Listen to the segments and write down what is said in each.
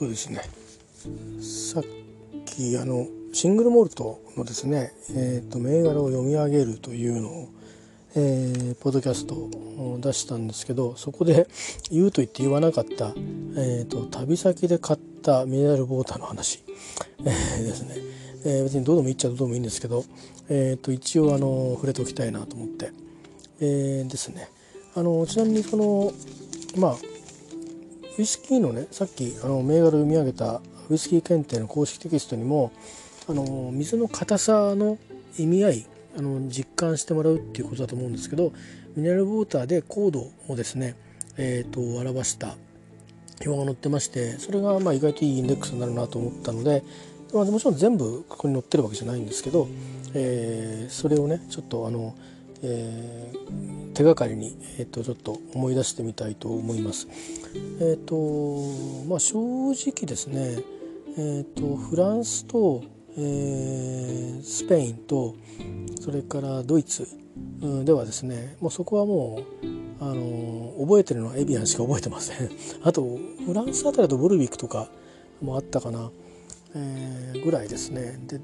とですねさっきあのシングルモルトのですね、えーと、銘柄を読み上げるというのを、えー、ポッドキャストを出したんですけどそこで言うと言って言わなかった、えーと、旅先で買ったミネラルウォーターの話、えー、ですね、えー、別にどうでもいいっちゃどうでもいいんですけど、えーと、一応あの触れておきたいなと思って、えー、ですね。あのちなみにそのまあウイスキーのねさっきあの銘柄読み上げたウイスキー検定の公式テキストにもあの水の硬さの意味合いあの実感してもらうっていうことだと思うんですけどミネラルウォーターで高度をですね、えーと、表した表が載ってましてそれがまあ意外といいインデックスになるなと思ったので、まあ、もちろん全部ここに載ってるわけじゃないんですけど、えー、それをねちょっとあの、えー、手がかりに、えーと、ちょっと思い出してみたいと思います。えーとまあ、正直ですね、えーとフランスとえー、スペインとそれからドイツではですねもうそこはもう、あの、覚えてるのはエビアンしか覚えてません あとフランスあたりだとボルビックとかもあったかな、えー、ぐらいですねで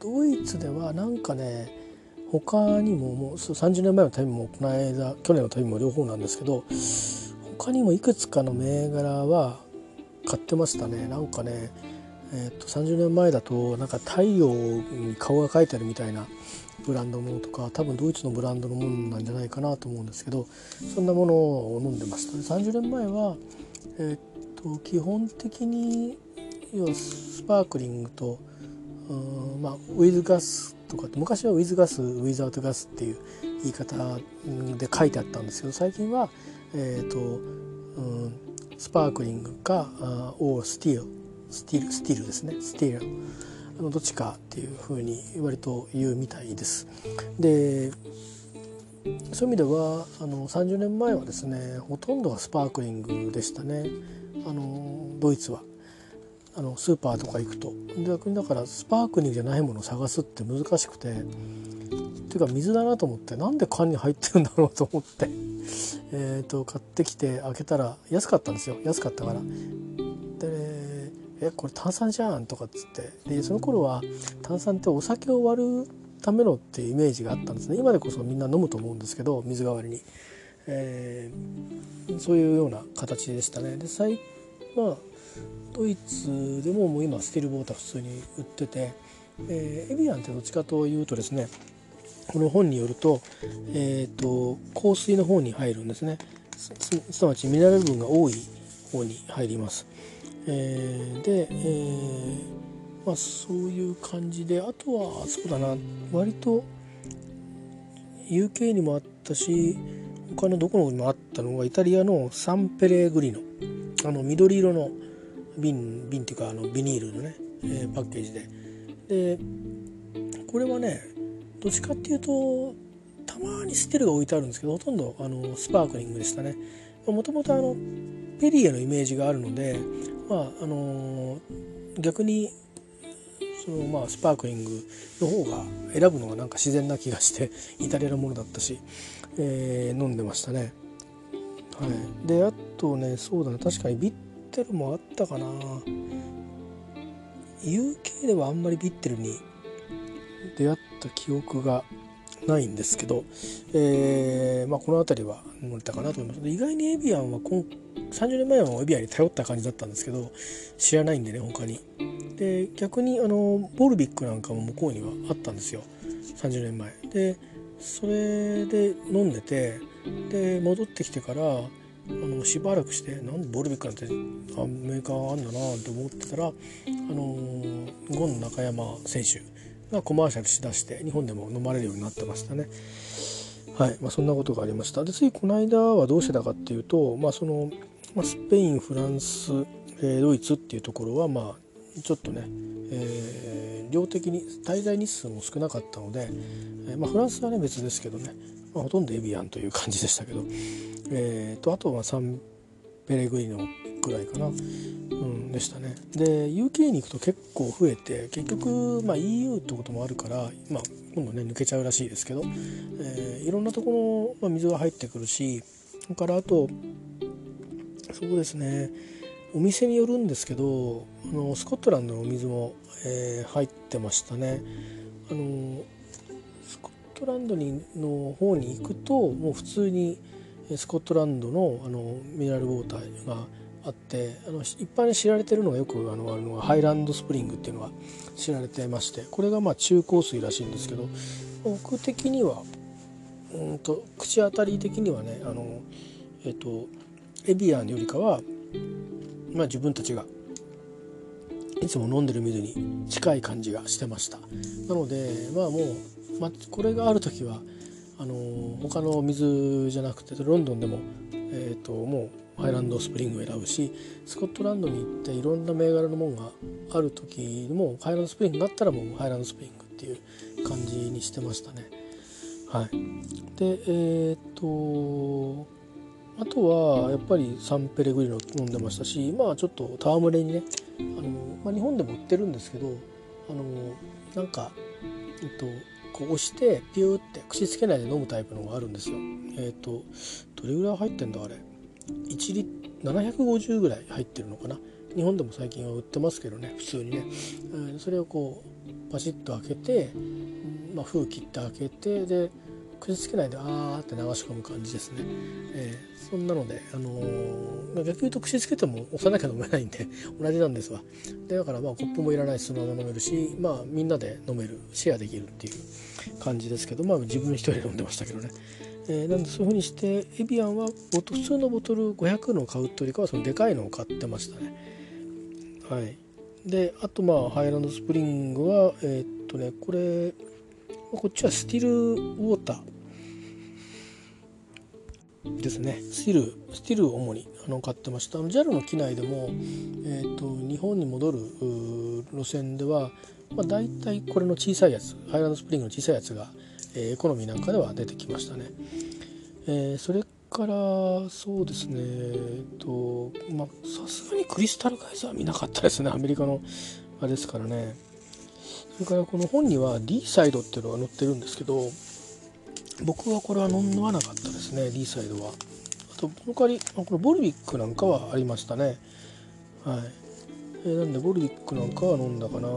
ドイツではなんかね他にももう30年前の旅もこの間去年の旅も両方なんですけど他にもいくつかの銘柄は買ってましたね。なんかねえー、と30年前だとなんか太陽に顔が描いてあるみたいなブランドものとか多分ドイツのブランドのものなんじゃないかなと思うんですけどそんなものを飲んでました30年前は、えー、と基本的に要はスパークリングとまあ with gas とかって昔は with gas without gas っていう言い方で書いてあったんですけど最近は、えーとうん、スパークリングか or still still still ですね。 still。あのどっちかっていうふうに割と言うみたいです。でそういう意味ではあの30年前はですねほとんどがスパークリングでしたね。あのドイツは。あのスーパーとか行くと。逆にだからスパークリングじゃないものを探すって難しくて。っていうか水だなと思ってなんで缶に入ってるんだろうと思って、えと買ってきて開けたら安かったんですよ。安かったから。でえこれ炭酸じゃん」とかっつって。でその頃は炭酸ってお酒を割るためのっていうイメージがあったんですね。今でこそみんな飲むと思うんですけど水代わりに、えー、そういうような形でしたね。で最まあドイツでももう今スティルウォーター普通に売ってて、えー、エビアンってどっちかというとですねこの本によると,、えーと、香水の方に入るんですね。すなわちミネラル分が多い方に入ります。えー、で、えー、まあ、そういう感じであとはそうだな割と UK にもあったし他のどこのにもあったのがイタリアのサンペレグリノ。あの緑色の瓶瓶っていうかあのビニールのね、えー、パッケージで。でこれはねどっちかっていうとたまにステルが置いてあるんですけどほとんどあのスパークリングでしたね。もともとあのペリエのイメージがあるのでまああの逆にそのまあスパークリングの方が選ぶのがなんか自然な気がしてイタリアのものだったし、えー、飲んでましたね。はい、であとねそうだね。確かにビッテルもあったかな。UK ではあんまりビッテルに出会った記憶がないんですけど、えーまあ、この辺りは乗れたかなと思います。意外にエビアンは今30年前はエビアンに頼った感じだったんですけど知らないんでね他に。で逆にあのボルビックなんかも向こうにはあったんですよ。30年前でそれで飲んでてで戻ってきてからあのしばらくしてなんでボルビックなんてアメリカあんだなと思ってたらあのゴン中山選手がコマーシャルしだして日本でも飲まれるようになってましたね。はい。まあ、そんなことがありました。でついこの間はどうしてたかっていうと、まあ、そのまあ、スペインフランス、えー、ドイツっていうところはまあちょっとね、えー、量的に滞在日数も少なかったので、えーまあ、フランスはね別ですけどね、まあ、ほとんどエビアンという感じでしたけど、えーと、あとはサンペレグリノぐらいかな、うん、でしたね。で UK に行くと結構増えて結局、まあ、EU ってこともあるから、まあ、今度ね抜けちゃうらしいですけど、えー、いろんなところの、まあ、水が入ってくるしそれからあとそうですねお店によるんですけどあのスコットランドのお水も、えー、入ってましたね。あのトランドにの方に行くともう普通にスコットランドのあのミネラルウォーターがあってあの一般に知られてるのがよくあのあのハイランドスプリングっていうのが知られてましてこれがまあ中硬水らしいんですけど僕的にはうんと口当たり的にはねあのえっとエビアンよりかは、まあ、自分たちがいつも飲んでる水に近い感じがしてました。なのでまあもう、まあ、これがある時はあの他の水じゃなくてロンドンでも、えーと、もうハイランドスプリングを選ぶしスコットランドに行っていろんな銘柄のものがある時もハイランドスプリングがあったらもうハイランドスプリングっていう感じにしてましたね。はい、でえっ、とあとはやっぱりサンペレグリノ飲んでましたしまあちょっと戯れにねあの、まあ、日本でも売ってるんですけどあのなんか、えっと、こう押してピューって口つけないで飲むタイプのがあるんですよ。えっとどれぐらい入ってんだあれ？1リ750ぐらい入ってるのかな？日本でも最近は売ってますけどね普通にね、えー、それをこうパシッと開けて、まあ、封切って開けてで口つけないであーって流し込む感じですね、えー、そんなので、あのー、逆に言うと口つけても押さなきゃ飲めないんで 同じなんですわ。でだからまあコップもいらないしそのまま飲めるしまあみんなで飲めるシェアできるっていう感じですけどまあ自分一人で飲んでましたけどね。えー、なんでそういう風にしてエビアンは普通のボトル500の買うというよりかはそのでかいのを買ってましたね。はい。であとまあハイランドスプリングはえー、っとねこれこっちは still water。ですね。 still still を主にあの買ってました。JAL の機内でも、えーと、日本に戻る路線では、まあ、大体これの小さいやつハイランドスプリングの小さいやつが、えー、エコノミーなんかでは出てきましたね、えー、それからそうですねえっとまあさすがにクリスタルガイズは見なかったですね。アメリカのあれですからね。それからこの本には D サイドっていうのが載ってるんですけど僕はこれは飲まなかった。でね D サイドは。あとその代わりこれボルビックなんかはありましたね。はい、えー、なんでボルビックなんかは飲んだかな。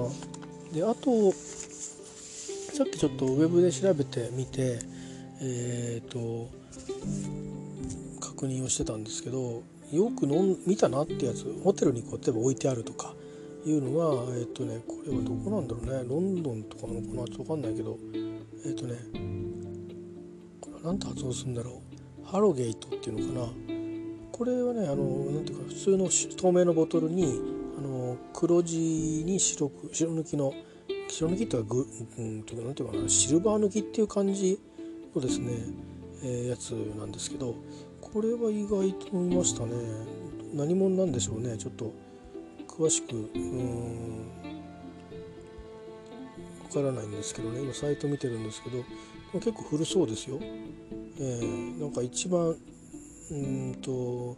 であとさっきちょっとウェブで調べてみてえっ、ー、と確認をしてたんですけどよく飲ん見たなってやつホテルにこう例えば置いてあるとかいうのはえっ、ー、とねこれはどこなんだろうね。ロンドンとかなのかな？ちょっと分かんないけど。えっ、ー、とねこれは何て発音するんだろハロゲートっていうのかな。これはねあのなんていうか普通の透明のボトルにあの黒地に白く白抜きの白抜きっていうかグ、うん、ていうかなんていうかな。シルバー抜きっていう感じのですね、えー、やつなんですけどこれは意外と思いましたね。何者なんでしょうね。ちょっと詳しくうんわからないんですけどね。今サイト見てるんですけど結構古そうですよ。えー、なんか一番うんと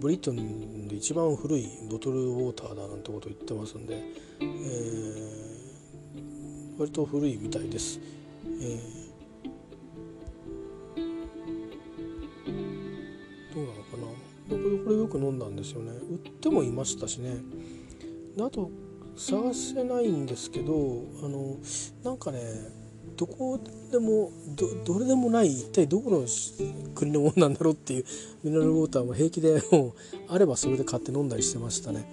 ブリトンで一番古いボトルウォーターだなんてことを言ってますんで、えー、割と古いみたいです。えー、どうなのかな。僕これよく飲んだんですよね。売ってもいましたしね。あと探せないんですけどあのなんかねどこでもどれでもない一体どこの国のものなんだろうっていうミネラルウォーターも平気でもうあればそれで買って飲んだりしてましたね。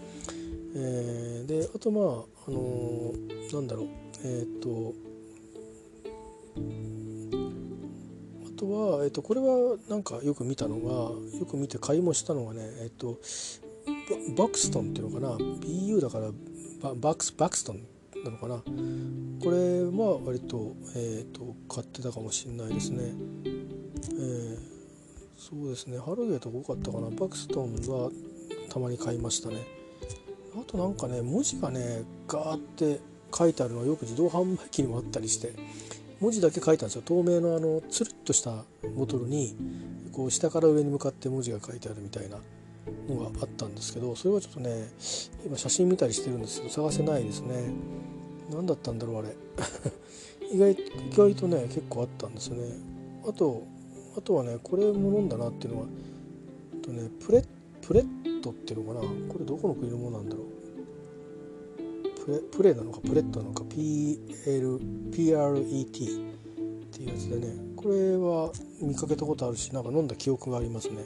えー、であとまあ、あのー、なんだろうえっ、とあとは、えー、とこれはなんかよく見たのがよく見て買いもしたのがねえっ、とバクストンっていうのかな？BU だからババクスバクストンなのかな？これは割と,、えーと、買ってたかもしれないですね、えー、そうですね。ハロゲーと多かったかな。バクストンはたまに買いましたね。あとなんかね文字がねガーって書いてあるのはよく自動販売機にもあったりして文字だけ書いたんですよ。透明のあのつるっとしたボトルにこう下から上に向かって文字が書いてあるみたいなのがあったんですけどそれはちょっとね今写真見たりしてるんですけど探せないですね。何だったんだろうあれ。意外意外とね結構あったんですよね。あとあとはねこれも飲んだなっていうのはとねプレプレットっていうのかな。これどこの国のものなんだろう。プレプレなのかプレットなのか。PL PRET っていうやつでね。これは見かけたことあるしなんか飲んだ記憶がありますね。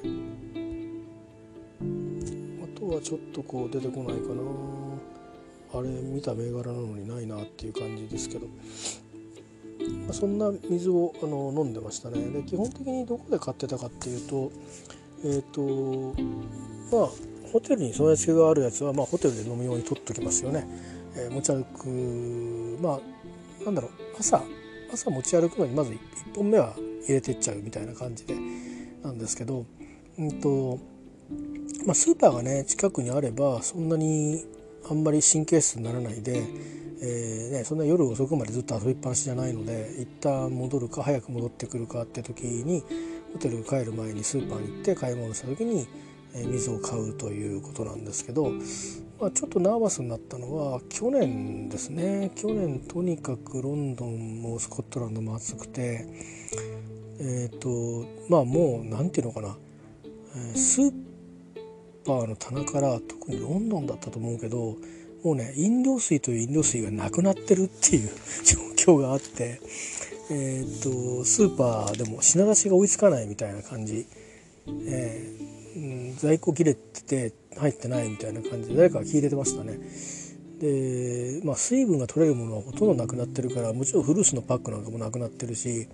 あとはちょっとこう出てこないかな。あれ見た銘柄なのにないなっていう感じですけど、まあ、そんな水をあの飲んでましたね。で基本的にどこで買ってたかっていうとえっ、ー、とまあホテルに備え付けがあるやつは、まあ、ホテルで飲むように取っときますよね。えー、持ち歩くまあなんだろう。朝朝持ち歩くのにまず1本目は入れてっちゃうみたいな感じでなんですけど、うんとまあ、スーパーがね近くにあればそんなにあんまり神経質にならないで、えーね、そんな夜遅くまでずっと遊びっぱなしじゃないので一旦戻るか早く戻ってくるかって時にホテル帰る前にスーパーに行って買い物した時にえ水を買うということなんですけど、まあ、ちょっとナーバスになったのは去年ですね。去年とにかくロンドンもスコットランドも暑くてえっ、ー、とまあもう何て言うのかな。スーパーの棚から特にロンドンだったと思うけどもうね飲料水という飲料水がなくなってるっていう 状況があって、えーと、スーパーでも品出しが追いつかないみたいな感じ、えうん、在庫切れてて入ってないみたいな感じで誰かが聞いてましたね。でまあ水分が取れるものはほとんどなくなってるからもちろんフルーツのパックなんかもなくなってるし、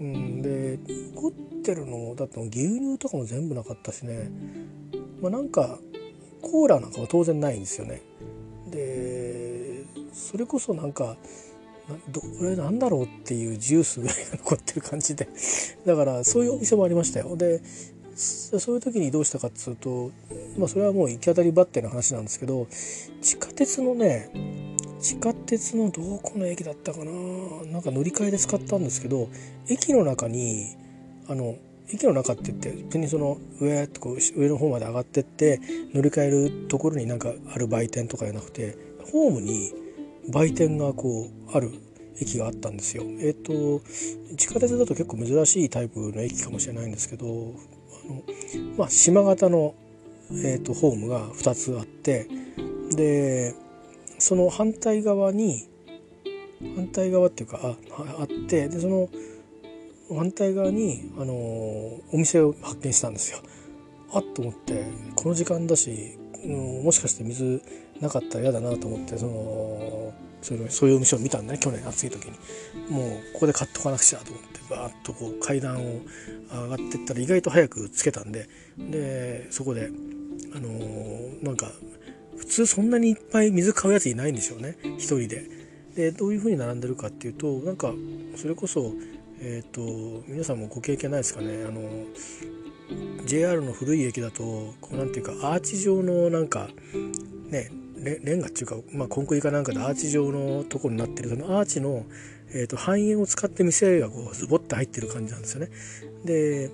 うん、で残ってるのだって牛乳とかも全部なかったしね、まあ、なんかコーラなんかは当然ないんですよね。でそれこそなんかどれなんだろうっていうジュースぐらいが残ってる感じで だからそういうお店もありましたよでそういう時にどうしたかっつうと、まあ、それはもう行き当たりばっての話なんですけど地下鉄のね地下鉄のどこの駅だったかななんか乗り換えで使ったんですけど駅の中にあの駅の中って言って別にその上とこう上の方まで上がってって乗り換えるところになんかある売店とかじゃなくてホームに売店がこうある駅があったんですよ。えっ、ー、と地下鉄だと結構珍しいタイプの駅かもしれないんですけどあの、まあ、島型の、えーと、ホームが2つあってでその反対側に反対側っていうかああってでその反対側に、あのお店を発見したんですよ。あっと思ってこの時間だし、うん、もしかして水なかったら嫌だなと思ってそのそういうそういうお店を見たんだね去年暑い時にもうここで買っとかなくちゃと思ってバーッとこう階段を上がってったら意外と早くつけたんででそこであのー、なんか普通そんなにいっぱい水買うやついないんでしょうね一人で。でどういうふうに並んでるかっていうとなんかそれこそ、えーと、皆さんもご経験ないですかね？あの JR の古い駅だとこうなんていうかアーチ状のなんかねレンガっていうか、まあ、コンクリかなんかでアーチ状のとこになってるそのアーチの、えーと、半円を使って店がこうズボッと入ってる感じなんですよね。で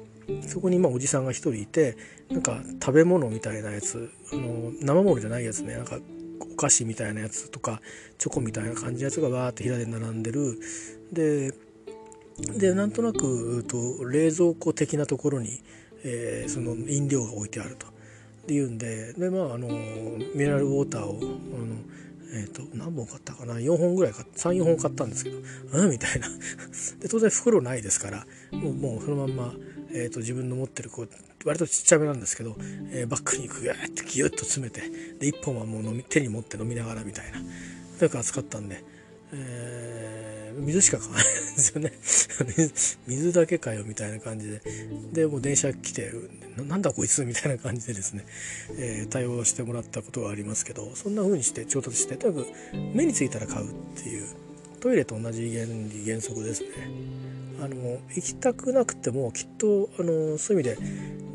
そこにまあおじさんが一人いてなんか食べ物みたいなやつあの生物じゃないやつね。なんかお菓子みたいなやつとかチョコみたいな感じのやつがわーって平で並んでる。ででなんとなくと冷蔵庫的なところに、えー、その飲料が置いてあると。っていうんででまああのミネラルウォーターをあのえーと、何本買ったかな？4本ぐらい34本買ったんですけど うん？みたいな。で当然袋ないですからもうもうそのまんま、えーと、自分の持ってるこう割とちっちゃめなんですけど、えー、バッグにグーッとギュッと詰めてで1本はもう飲み手に持って飲みながらみたいな。とにかく暑かったんで、えー水しか買わないんですよね。水だけかよみたいな感じで。でもう電車来てなんだこいつみたいな感じでですね、えー、対応してもらったことがありますけどそんな風にして調達してとにかく目についたら買うっていう。トイレと同じ原理原則ですね。あの行きたくなくてもきっとあのそういう意味で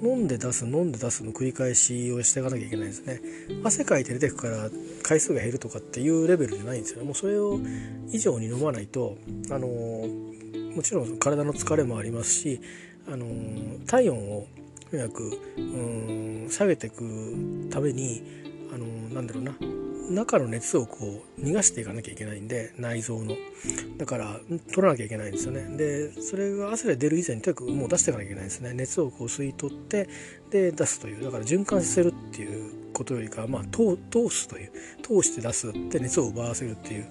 飲んで出す飲んで出すの繰り返しをしていかなきゃいけないですね。汗かいて出てくから回数が減るとかっていうレベルじゃないんですよね。もうそれを以上に飲まないとあのもちろん体の疲れもありますしあの体温をとにかくうん下げていくためにあのなんだろうな。中の熱をこう逃がしていかなきゃいけないんで内臓の。だから取らなきゃいけないんですよね。でそれが汗で出る以前にとにかくもう出していかなきゃいけないんですね。熱をこう吸い取ってで出すという。だから循環させるっていうことよりかまあ通すという。通して出すって熱を奪わせるっていう。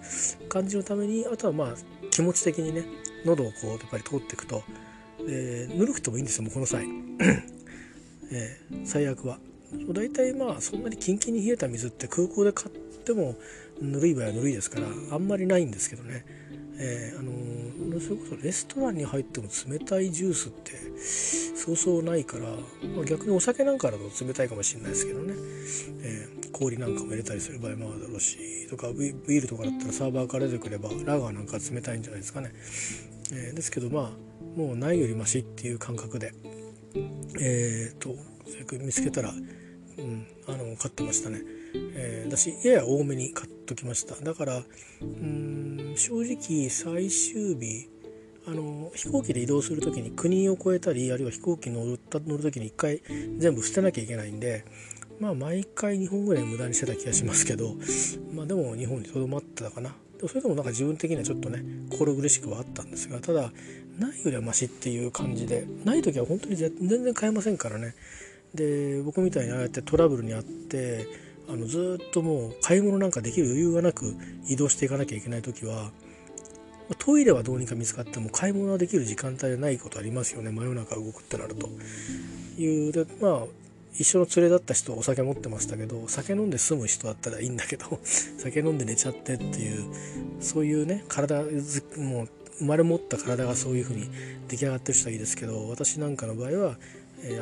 感じのためにあとはまあ気持ち的にね喉をこうやっぱり通っていくと。でぬるくてもいいんですよもうこの際、えー、最悪は。大体まあそんなにキンキンに冷えた水って空港で買ってもぬるい場合はぬるいですからあんまりないんですけどね、えー、あのー、それこそレストランに入っても冷たいジュースってそうそうないから、まあ、逆にお酒なんかだと冷たいかもしれないですけどね、えー、氷なんかも入れたりする場合もあるだろうしとかビールとかだったらサーバーから出てくればラガーなんか冷たいんじゃないですかね、えですけどまあもうないよりマシっていう感覚で。えーと見つけたらうん、あの買ってましたね、えー、だしやや多めに買っときました。だからうん正直最終日あの飛行機で移動する時に国を越えたりあるいは飛行機乗った乗る時に1回全部捨てなきゃいけないんでまあ毎回2本ぐらい無駄にしてた気がしますけどまあでも日本にとどまってたかな。でもそれでもなんか自分的にはちょっとね心苦しくはあったんですがただないよりはマシっていう感じでない時は本当に全然買えませんからね。で僕みたいにああやってトラブルにあってあのずっともう買い物なんかできる余裕がなく移動していかなきゃいけない時はトイレはどうにか見つかっても買い物はできる時間帯でないことありますよね。真夜中動くってなると。いうでまあ一緒の連れだった人はお酒持ってましたけど酒飲んで済む人だったらいいんだけど 酒飲んで寝ちゃってっていうそういうね体もう生まれ持った体がそういう風に出来上がってる人はいいですけど私なんかの場合は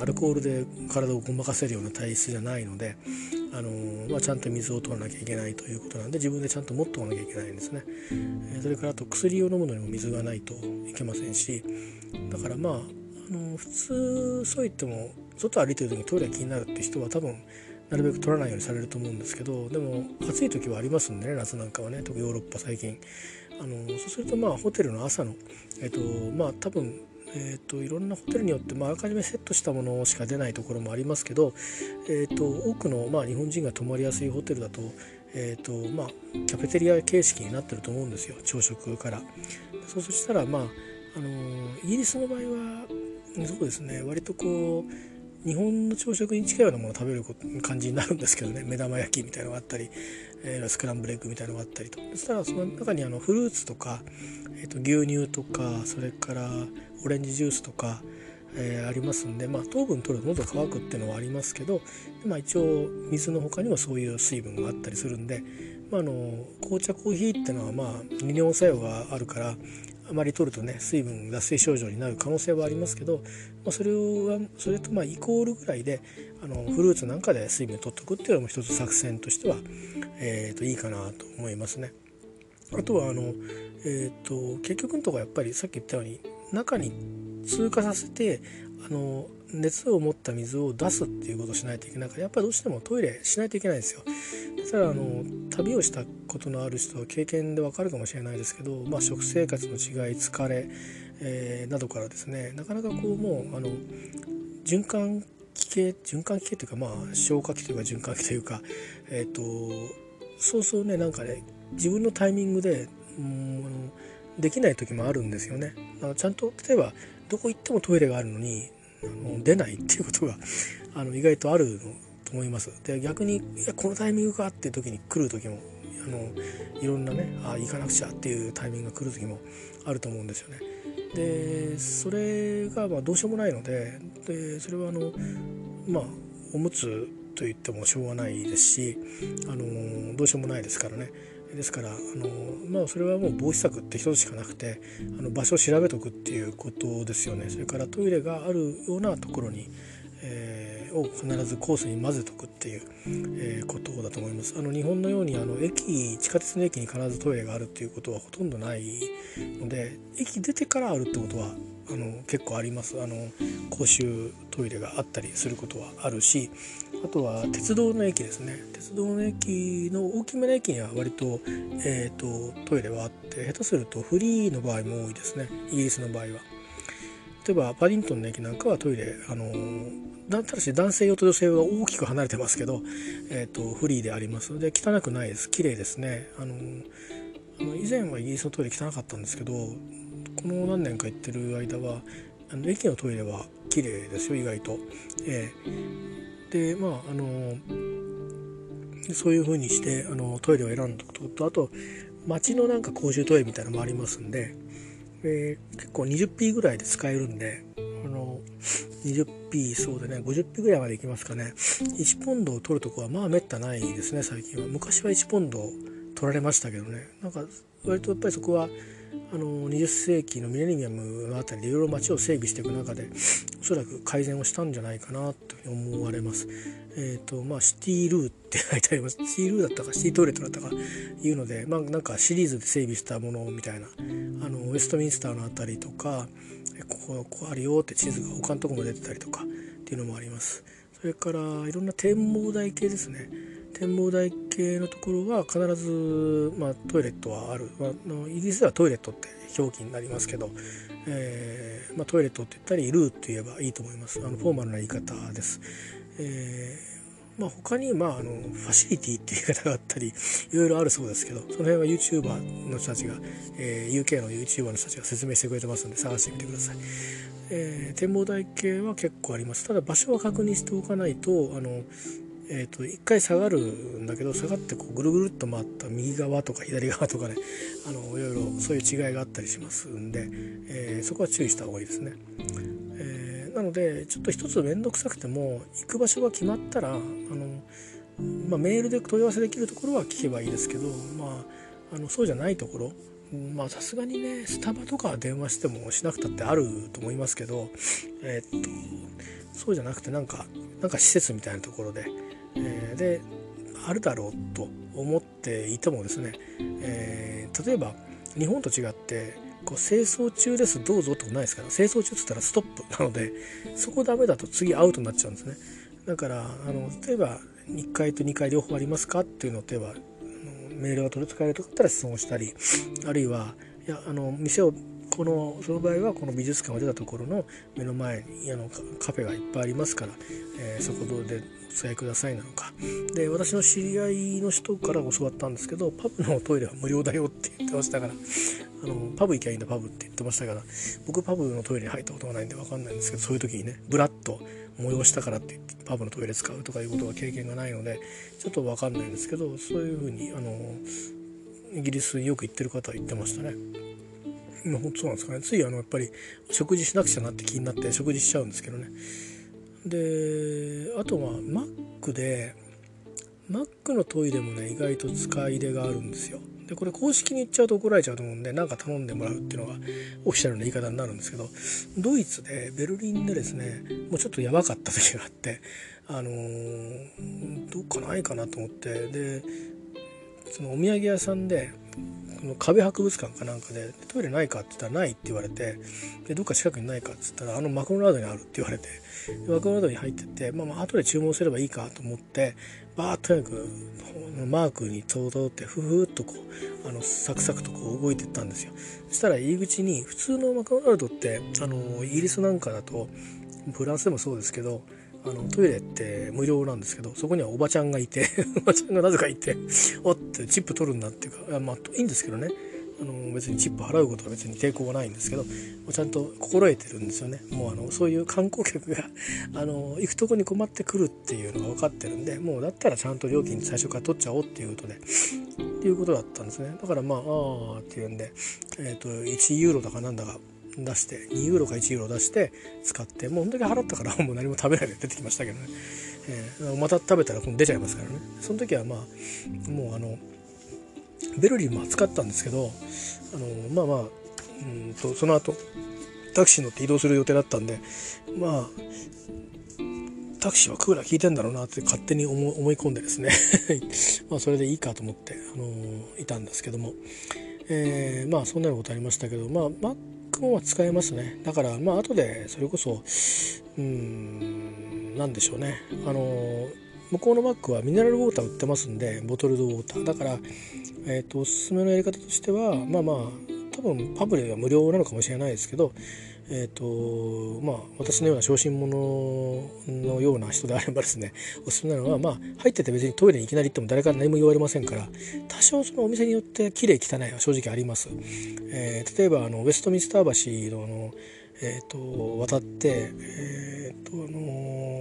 アルコールで体をごまかせるような体質じゃないので、あのまあ、ちゃんと水を取らなきゃいけないということなんで自分でちゃんと持っておかなきゃいけないんですね。えそれからあと薬を飲むのにも水がないといけませんしだからまああの普通そう言っても外歩いてる時にトイレが気になるって人は多分なるべく取らないようにされると思うんですけどでも暑い時はありますんでね夏なんかはね特にヨーロッパ最近あのそうするとまあホテルの朝のえっとまあ多分えーと、いろんなホテルによって、まあ、あらかじめセットしたものしか出ないところもありますけど、えーと、多くの、まあ、日本人が泊まりやすいホテルだと,、えーとまあ、キャフェテリア形式になってると思うんですよ朝食から。そうしたら、まああのイギリスの場合はそうですね割とこう日本の朝食に近いようなものを食べる感じになるんですけどね目玉焼きみたいなのがあったり、えー、スクランブルエッグみたいなのがあったりとそしたらその中にあのフルーツとか、えー、と牛乳とかそれからオレンジジュースとか、えー、ありますんで、まあ、糖分取ると喉乾くっていうのはありますけど、まあ、一応水の他にもそういう水分があったりするんで、まあ、あの紅茶コーヒーっていうのはまあ利尿作用があるからあまり取るとね水分脱水症状になる可能性はありますけど、まあ、それはそれとまあイコールぐらいであのフルーツなんかで水分取っとくっていうのも一つ作戦としては、えー、といいかなと思いますね。あとはあの、えーと結局のところやっぱりさっき言ったように中に通過させてあの熱を持った水を出すっていうことをしないといけないからやっぱりどうしてもトイレしないといけないんですよ。ただあの旅をしたことのある人は経験でわかるかもしれないですけど、まあ、食生活の違い疲れ、えー、などからですねなかなかこうもうあの循環器系循環器系というかまあ消化器というか循環器というかえっ、ー、とそうそうねなんかね自分のタイミングでうんあのできない時もあるんですよね。あのちゃんと例えばどこ行ってもトイレがあるのにあの出ないっていうことが あの意外とあると思います。で逆にいやこのタイミングかっていう時に来る時もあのいろんなねあ行かなくちゃっていうタイミングが来る時もあると思うんですよね。でそれがまあどうしようもないのででそれはあのまあおむつと言ってもしょうがないですしあのどうしようもないですからね。ですからあの、まあ、それはもう防止策って一つしかなくてあの場所を調べとくっていうことですよね。それからトイレがあるようなところに、えー、を必ずコースに混ぜとくっていう、えー、ことだと思います。あの日本のようにあの駅地下鉄の駅に必ずトイレがあるっていうことはほとんどないので駅出てからあるってことはあの結構あります。あの公衆トイレがあったりすることはあるしあとは鉄道の駅ですね。鉄道の駅の大きめの駅には割と,、えーと、トイレはあって下手するとフリーの場合も多いですね。イギリスの場合は。例えばパディントンの駅なんかはトイレあのただし男性用と女性用が大きく離れてますけど、えーと、フリーであります。ので汚くないです。綺麗ですね。あのあの以前はイギリスのトイレ汚かったんですけどこの何年か行ってる間はあの駅のトイレは綺麗ですよ意外と。えー、でまああのそういう風にしてあのトイレを選んでおくこととあと街のなんか公衆トイレみたいなのもありますんで、えー、結構 20p ぐらいで使えるんであの 20p そうでね 50p ぐらいまでいきますかね。1ポンドを取るとこはまあめったないですね最近は。昔は1ポンド取られましたけどね。なんか割とやっぱりそこはあの20世紀のミレニアムのあたりでいろいろ街を整備していく中でおそらく改善をしたんじゃないかなと思われます。え、ー、とまあシティルーって書いてありますシティルーだったかシティトイレットだったかいうのでまあなんかシリーズで整備したものみたいなあのウェストミンスターのあたりとかここここあるよって地図が他のとこも出てたりとかっていうのもあります。それからいろんな展望台系ですね。展望台系のところは必ず、まあ、トイレットはある、まあ、イギリスではトイレットって表記になりますけど、えーまあ、トイレットって言ったりルーって言えばいいと思います。あのフォーマルな言い方です、えーまあ、他に、まあ、あのファシリティっていう言い方があったりいろいろあるそうですけどその辺は YouTuber の人たちが、えー、UK の YouTuber の人たちが説明してくれてますので探してみてください、え、展望台系は結構あります。ただ場所は確認しておかないとあのえーと、一回下がるんだけど下がってこうぐるぐるっと回った右側とか左側とかね あのいろいろそういう違いがあったりしますんで、えー、そこは注意した方がいいですね。えー、なのでちょっと一つ面倒くさくても行く場所が決まったらあの、まあ、メールで問い合わせできるところは聞けばいいですけど、まあ、あのそうじゃないところまあさすがにねスタバとか電話してもしなくたってあると思いますけど、えー、っとそうじゃなくてなんかなんか施設みたいなところでえー、であるだろうと思っていてもですね、えー、例えば日本と違ってこう清掃中ですどうぞってことないですから清掃中っつったらストップ なのでそこダメだと次アウトになっちゃうんですね。だからあの例えば1階と2階両方ありますか？っていうのを例えばメールが取り使えるとかだったら質問したりあるいはいやあの店をこのその場合はこの美術館が出たところの目の前にあのカフェがいっぱいありますから、えー、そこでお使いくださいなのかで私の知り合いの人から教わったんですけどパブのトイレは無料だよって言ってましたからあのパブ行きゃいいんだパブって言ってましたから僕パブのトイレに入ったことがないんで分かんないんですけどそういう時にねブラッと催したからって言ってパブのトイレ使うとかいうことは経験がないのでちょっと分かんないんですけどそういうふうにあのイギリスによく行ってる方は言ってましたね。そうなんですかね。ついあのやっぱり食事しなくちゃなって気になって食事しちゃうんですけどね。であとはマックでマックのトイレもね意外と使い入れがあるんですよ。でこれ公式に言っちゃうと怒られちゃうと思うんで何か頼んでもらうっていうのがオフィシャルな言い方になるんですけどドイツでベルリンでですねもうちょっとやばかった時があってあのー、どっかないかなと思ってでそのお土産屋さんでこの壁博物館かなんかでトイレないかって言ったらないって言われてでどっか近くにないかって言ったらあのマクドナルドにあるって言われてマクドナルドに入ってってまあまあ後で注文すればいいかと思ってバーッとにかくマークにとどってふふっとこうあのサクサクとこう動いていったんですよ。そしたら入り口に普通のマクドナルドってあのイギリスなんかだとフランスでもそうですけどあのトイレって無料なんですけどそこにはおばちゃんがいて おばちゃんがなぜかいておってチップ取るんだっていうかまあいいんですけどね。あの別にチップ払うことは別に抵抗はないんですけどちゃんと心得てるんですよね。もうあのそういう観光客があの行くとこに困ってくるっていうのが分かってるんでもうだったらちゃんと料金最初から取っちゃおうっていうことでっていうことだったんですね。だからまあああっていうんで、えーと、と1ユーロだかなんだか出して2ユーロか1ユーロ出して使ってもう本当に払ったからもう何も食べないで出てきましたけどね、えー、また食べたら出ちゃいますからね。その時はまあもうあのベルリンも暑かったんですけどあのまあまあうんとその後タクシー乗って移動する予定だったんでまあタクシーはクーラー効いてんだろうなって勝手に思い込んでですね。まあそれでいいかと思って、あのいたんですけども、えー、まあそんなようなことありましたけどまあクは使えますね。だからまあ後でそれこそうん何でしょうね。あの向こうのマックはミネラルウォーター売ってますんでボトルドウォーター。だから、えーと、おすすめのやり方としてはまあまあ多分パブリは無料なのかもしれないですけど、えーとまあ、私のような小心者のような人であればですねおすすめなのは、まあ、入ってて別にトイレにいきなり行っても誰から何も言われませんから多少そのお店によって綺麗汚いは正直あります。えー、例えばあのウェストミンスター橋のの、えーと、渡って、えーとあの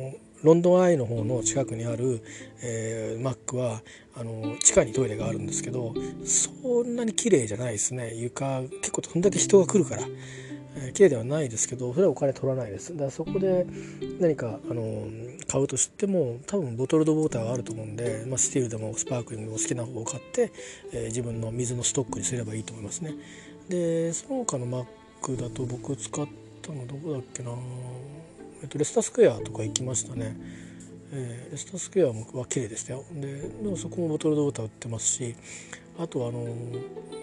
ロンドンアイの方の近くにある、えー、マックはあの地下にトイレがあるんですけどそんなに綺麗じゃないですね床結構こんだけ人が来るから。えー、綺麗ではないですけどそれはお金取らないです。だからそこで何かあの買うとしても多分ボトルドウォーターがあると思うんで、まあ、スティールでもスパークリングお好きな方を買って、えー、自分の水のストックにすればいいと思いますね。でその他のマックだと僕使ったのどこだっけな、えっと、レスタースクエアとか行きましたね。えー、レスタースクエアは綺麗でしたよ。ででもそこもボトルドウォーター売ってますしあとあの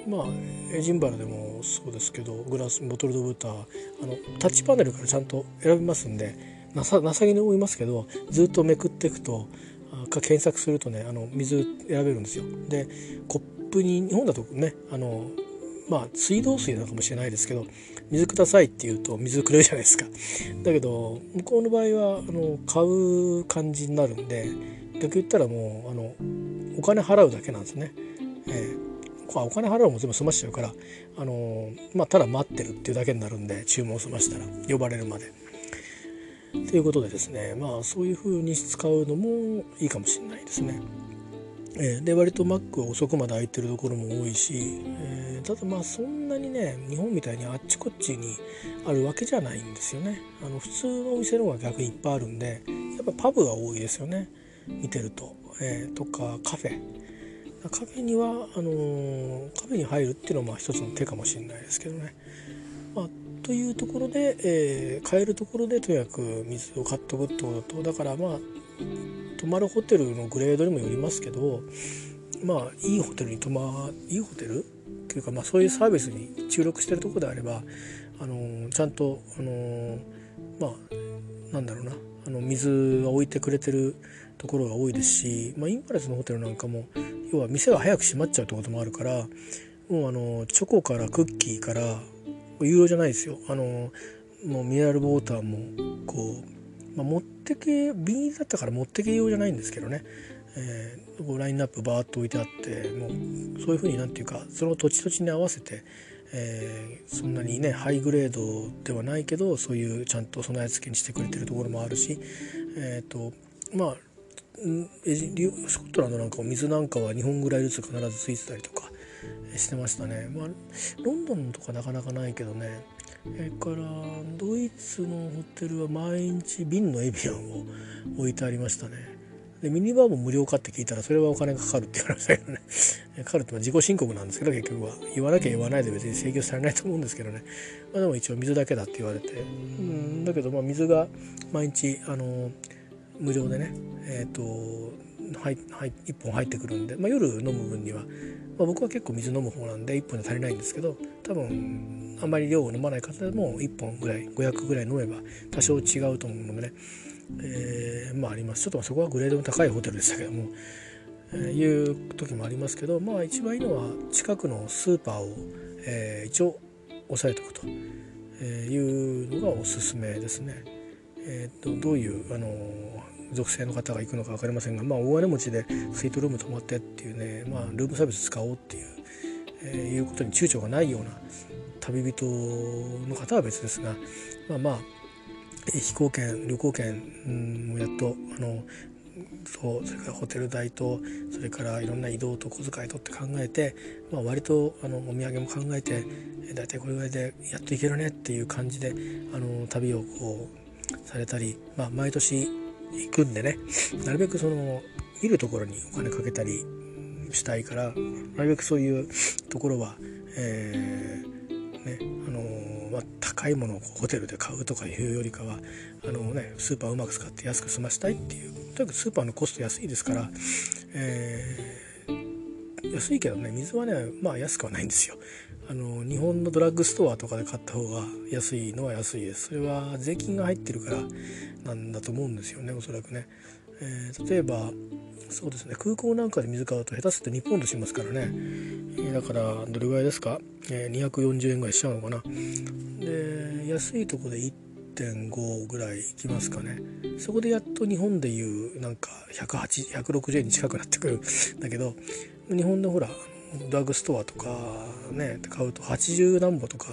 まあエジンバラでもそうですけどグラスボトルドブータあのタッチパネルからちゃんと選びますんでなさ情けに思いますけどずっとめくっていくとか検索するとねあの水選べるんですよ。でコップに日本だとねあのまあ水道水なのかもしれないですけど水くださいって言うと水くれるじゃないですか。だけど向こうの場合はあの買う感じになるんで逆言ったらもうあのお金払うだけなんですね。えー、お金払うのも全部済ましちゃうから、あのー、まあ、ただ待ってるっていうだけになるんで注文済ましたら呼ばれるまで。ということでですねまあそういう風に使うのもいいかもしれないですね。えー、で割とマックは遅くまで空いてるところも多いし、えー、ただまあそんなにね日本みたいにあっちこっちにあるわけじゃないんですよね。あの普通のお店の方が逆にいっぱいあるんでやっぱパブが多いですよね見てると。えー、とかカフェカフェにはあのー、カフェに入るっていうのはまあ一つの手かもしれないですけどね。まあ、というところで、えー、買えるところでとにかく水を買っておくってこととだからまあ泊まるホテルのグレードにもよりますけどまあいいホテルに泊まいいホテル？っていうか、まあ、そういうサービスに注力してるとこであれば、あのー、ちゃんと、あのー、まあなんだろうなあの水が置いてくれてるところが多いですし、まあ、インパレスのホテルなんかも要は店が早く閉まっちゃうってこともあるからもうあのチョコからクッキーから有料じゃないですよ。あのもうミネラルウォーターもこう、まあ、持ってけ瓶だったから持ってけようじゃないんですけどね、えー、こうラインナップバーッと置いてあってもうそういうふうになんていうかその土地土地に合わせて、えー、そんなにねハイグレードではないけどそういうちゃんと備え付けにしてくれてるところもあるしえっ、ー、とまあスコットランドなんかも水なんかは2本ぐらいずつ必ずついてたりとかしてましたね。まあ、ロンドンとかなかなかないけどね。それからドイツのホテルは毎日瓶のエビアンを置いてありましたね。でミニバーも無料かって聞いたらそれはお金がかかるって言われましたけどね。かかるって自己申告なんですけど結局は。言わなきゃ言わないで別に請求されないと思うんですけどね、まあ、でも一応水だけだって言われて。うんだけどまあ水が毎日あの無料でねえっ、ー、とはいはい、1本入ってくるんで、まあ、夜飲む分には、まあ、僕は結構水飲む方なんで1本で足りないんですけど多分あんまり量を飲まない方でも1本ぐらい500ぐらい飲めば多少違うと思うのでね、えー、まあありますちょっとそこはグレードの高いホテルでしたけども、えー、いう時もありますけどまあ一番いいのは近くのスーパーを、えー、一応押さえておくというのがおすすめですね。えーと、どういうあの属性の方が行くのか分かりませんが、まあ、大金持ちでスイートルーム泊まってっていうね、まあ、ルームサービス使おうっていう、えー、いうことに躊躇がないような旅人の方は別ですがまあまあ飛行券旅行券もやっとあのとそれからホテル代とそれからいろんな移動と小遣いとって考えて、まあ、割とあのお土産も考えて大体これぐらいでやっといけるねっていう感じであの旅をこうされたり、まあ、毎年行くんでねなるべくその見るところにお金かけたりしたいからなるべくそういうところは、えー、ねあのー、まあ、高いものをホテルで買うとかいうよりかはあの、ね、スーパーをうまく使って安く済ましたいっていうとにかくスーパーのコスト安いですから、えー、安いけどね水はねまあ安くはないんですよ。あの日本のドラッグストアとかで買った方が安いのは安いです。それは税金が入ってるからなんだと思うんですよねおそらくね、えー、例えばそうですね空港なんかで水買うと下手すると日本としますからね、えー、だからどれぐらいですか、えー、240円ぐらいしちゃうのかな。で安いとこで1.5ぐらいいきますかね。そこでやっと日本でいうなんか160円に近くなってくるんだけど日本のほらドラッグストアとかね買うと80何歩とか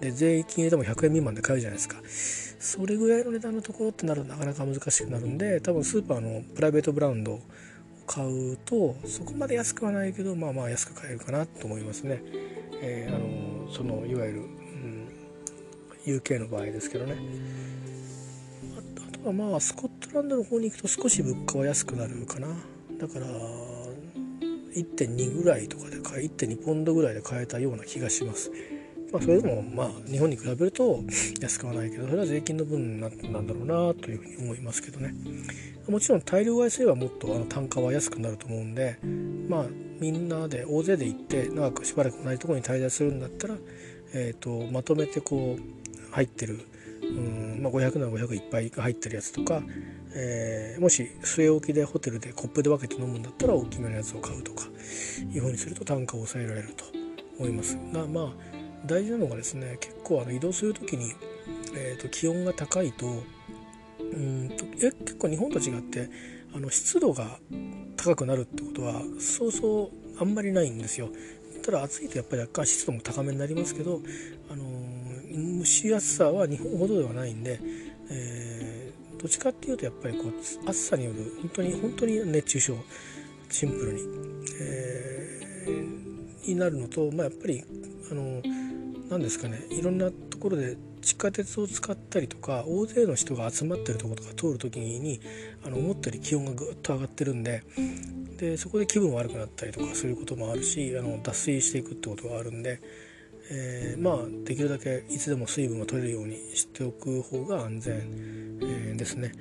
で税金入れても100円未満で買うじゃないですか。それぐらいの値段のところってなるとなかなか難しくなるんで多分スーパーのプライベートブランドを買うとそこまで安くはないけどまあまあ安く買えるかなと思いますね、えー、あのそのいわゆる、うん、UK の場合ですけどね。あとはまあスコットランドの方に行くと少し物価は安くなるかな。だから1.2ぐらいとかで買い1.2ポンドぐらいで買えたような気がします。まあ、それでもまあ日本に比べると安くはないけどそれは税金の分なんだろうなというふうに思いますけどね。もちろん大量買いすればもっとあの単価は安くなると思うんでまあみんなで大勢で行って長くしばらくないとこに滞在するんだったら、えーと、まとめてこう入ってるうん、まあ、500なら500いっぱい入ってるやつとか、えー、もし据え置きでホテルでコップで分けて飲むんだったら大きめのやつを買うとかいうふうにすると単価を抑えられると思いますがまあ大事なのがですね結構あの移動する時に、えーと、気温が高いとうんとえ結構日本と違ってあの湿度が高くなるってことはそうそうあんまりないんですよ。ただ暑いとやっぱり若干湿度も高めになりますけど、あのー、蒸し暑さは日本ほどではないんで、えー、どっちかっていうとやっぱりこう暑さによる本当に本当に熱中症シンプルに、えー、になるのと、まあ、やっぱりあの何ですかねいろんなところで地下鉄を使ったりとか大勢の人が集まってるところとか通る時にあの思ったより気温がぐっと上がってるんででそこで気分悪くなったりとかそういうこともあるしあの脱水していくってことがあるんで、えー、まあできるだけいつでも水分を取れるようにしておく方が安全、えー、ですね。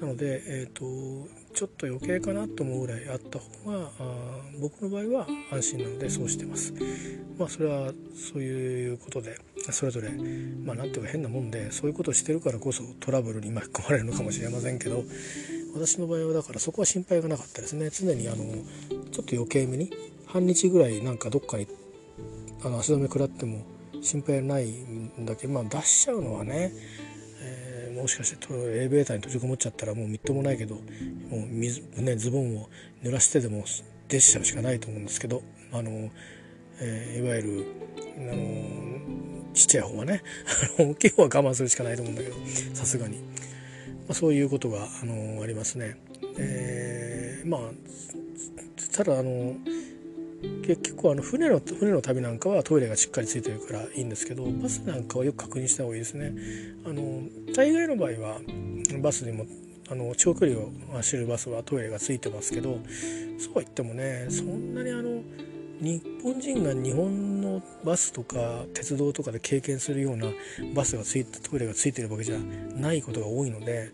なので、えーと、ちょっと余計かなと思うぐらいあった方があ僕の場合は安心なのでそうしてます。まあそれはそういうことでそれぞれまあ何ていうか変なもんでそういうことをしてるからこそトラブルに巻き込まれるのかもしれませんけど私の場合はだからそこは心配がなかったですね常にあのちょっと余計めに半日ぐらいなんかどっかにあの足止め食らっても心配ないんだけどまあ出しちゃうのはねもしかしてエレベーターに閉じこもっちゃったらもうみっともないけどもう水、ね、ズボンを濡らしてでも出しちゃうしかないと思うんですけどあの、えー、いわゆるあのちっちゃい方はね 大きい方は我慢するしかないと思うんだけどさすがに、まあ、そういうことがあのありますね。えー、まあただあの結構あの船の船の旅なんかはトイレがしっかりついてるからいいんですけどバスなんかはよく確認した方がいいですね。あの大概の場合はバスにもあの長距離を走るバスはトイレがついてますけどそうは言ってもねそんなにあの日本人が日本のバスとか鉄道とかで経験するようなバスがついてトイレがついてるわけじゃないことが多いので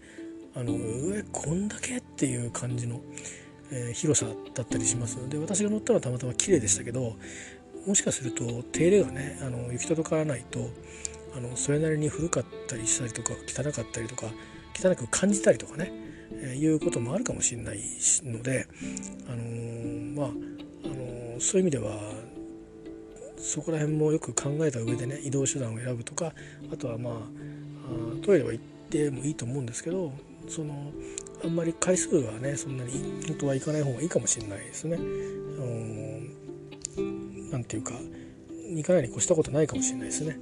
あの上こんだけっていう感じのえー、広さだったりします。ので私が乗ったのはたまたま綺麗でしたけどもしかすると手入れがねあの行き届かないとあのそれなりに古かったりしたりとか汚かったりとか汚く感じたりとかね、えー、いうこともあるかもしれないので、あのー、まあ、あのそういう意味ではそこら辺もよく考えた上でね移動手段を選ぶとかあとはまあトイレは行ってもいいと思うんですけどそのあんまり回数はねそんなに本当は行かない方がいいかもしれないですね。何ていうか行かないに越したことないかもしれないですね。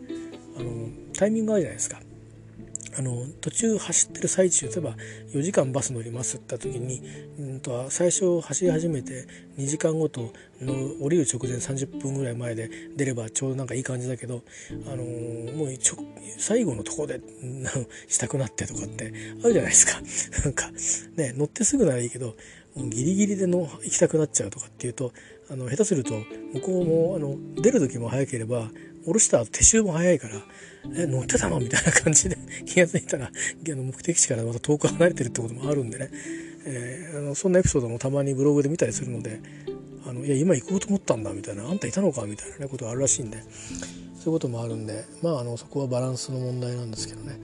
あのタイミングあるじゃないですか。あの途中走ってる最中例えば4時間バス乗りますって時に、うんと最初走り始めて2時間ごとの降りる直前30分ぐらい前で出ればちょうどなんかいい感じだけど、あのー、もう最後のとこでしたくなってとかってあるじゃないですか。なんかね乗ってすぐならいいけどギリギリでの行きたくなっちゃうとかっていうとあの下手すると向こうもあの出る時も早ければ下ろした撤収も早いからえ乗ってたの？みたいな感じで 気が付いたらあの目的地からまた遠く離れてるってこともあるんでね、えー、あのそんなエピソードもたまにブログで見たりするのであのいや今行こうと思ったんだみたいな。あんたいたのか？みたいな、ね、ことがあるらしいんで。そういうこともあるんで。まああのそこはバランスの問題なんですけどね、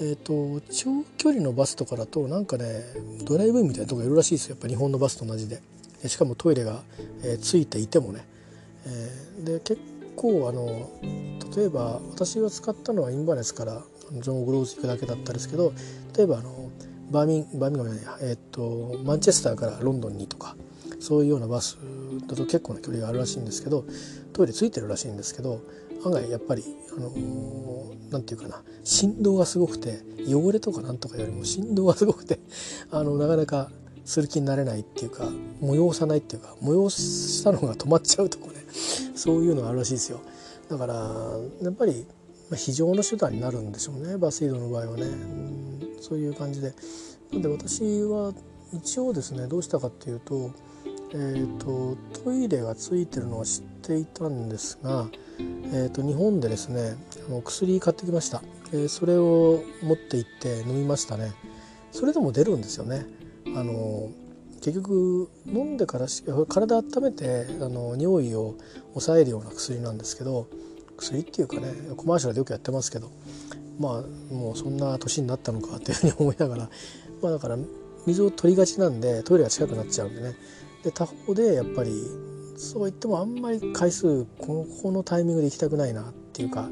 えーと、長距離のバスとかだとなんかねドライブインみたいなとこいるらしいですよ。やっぱ日本のバスと同じでしかもトイレが、えー、ついていてもね、えー、で結構あの例えば私が使ったのはインバネスからジョン・グローズ行くだけだったんですけど例えばあのバーミンバーミンガムじゃない、えーと、マンチェスターからロンドンにとかそういうようなバスだと結構な距離があるらしいんですけどトイレついてるらしいんですけど案外やっぱりあの何て言うかな振動がすごくて汚れとかなんとかよりも振動がすごくてあのなかなかする気になれないっていうか催さないっていうか催したのが止まっちゃうとかね。そういうのがあるらしいですよ。だからやっぱり非常の手段になるんでしょうね。バス移動の場合はね、うん、そういう感じで。なんで私は一応ですねどうしたかっていうと,、えーと、トイレがついてるのは知っていたんですが、えーと、日本でですねあの薬買ってきました、えー、それを持って行って飲みましたね。それでも出るんですよね。あの結局飲んでから体温めてあの尿意を抑えるような薬なんですけど薬っていうかねコマーシャルでよくやってますけどまあもうそんな年になったのかっていうふうに思いながらまあだから水を取りがちなんでトイレが近くなっちゃうんでね。で他方でやっぱりそう言ってもあんまり回数ここのタイミングで行きたくないなっていうか、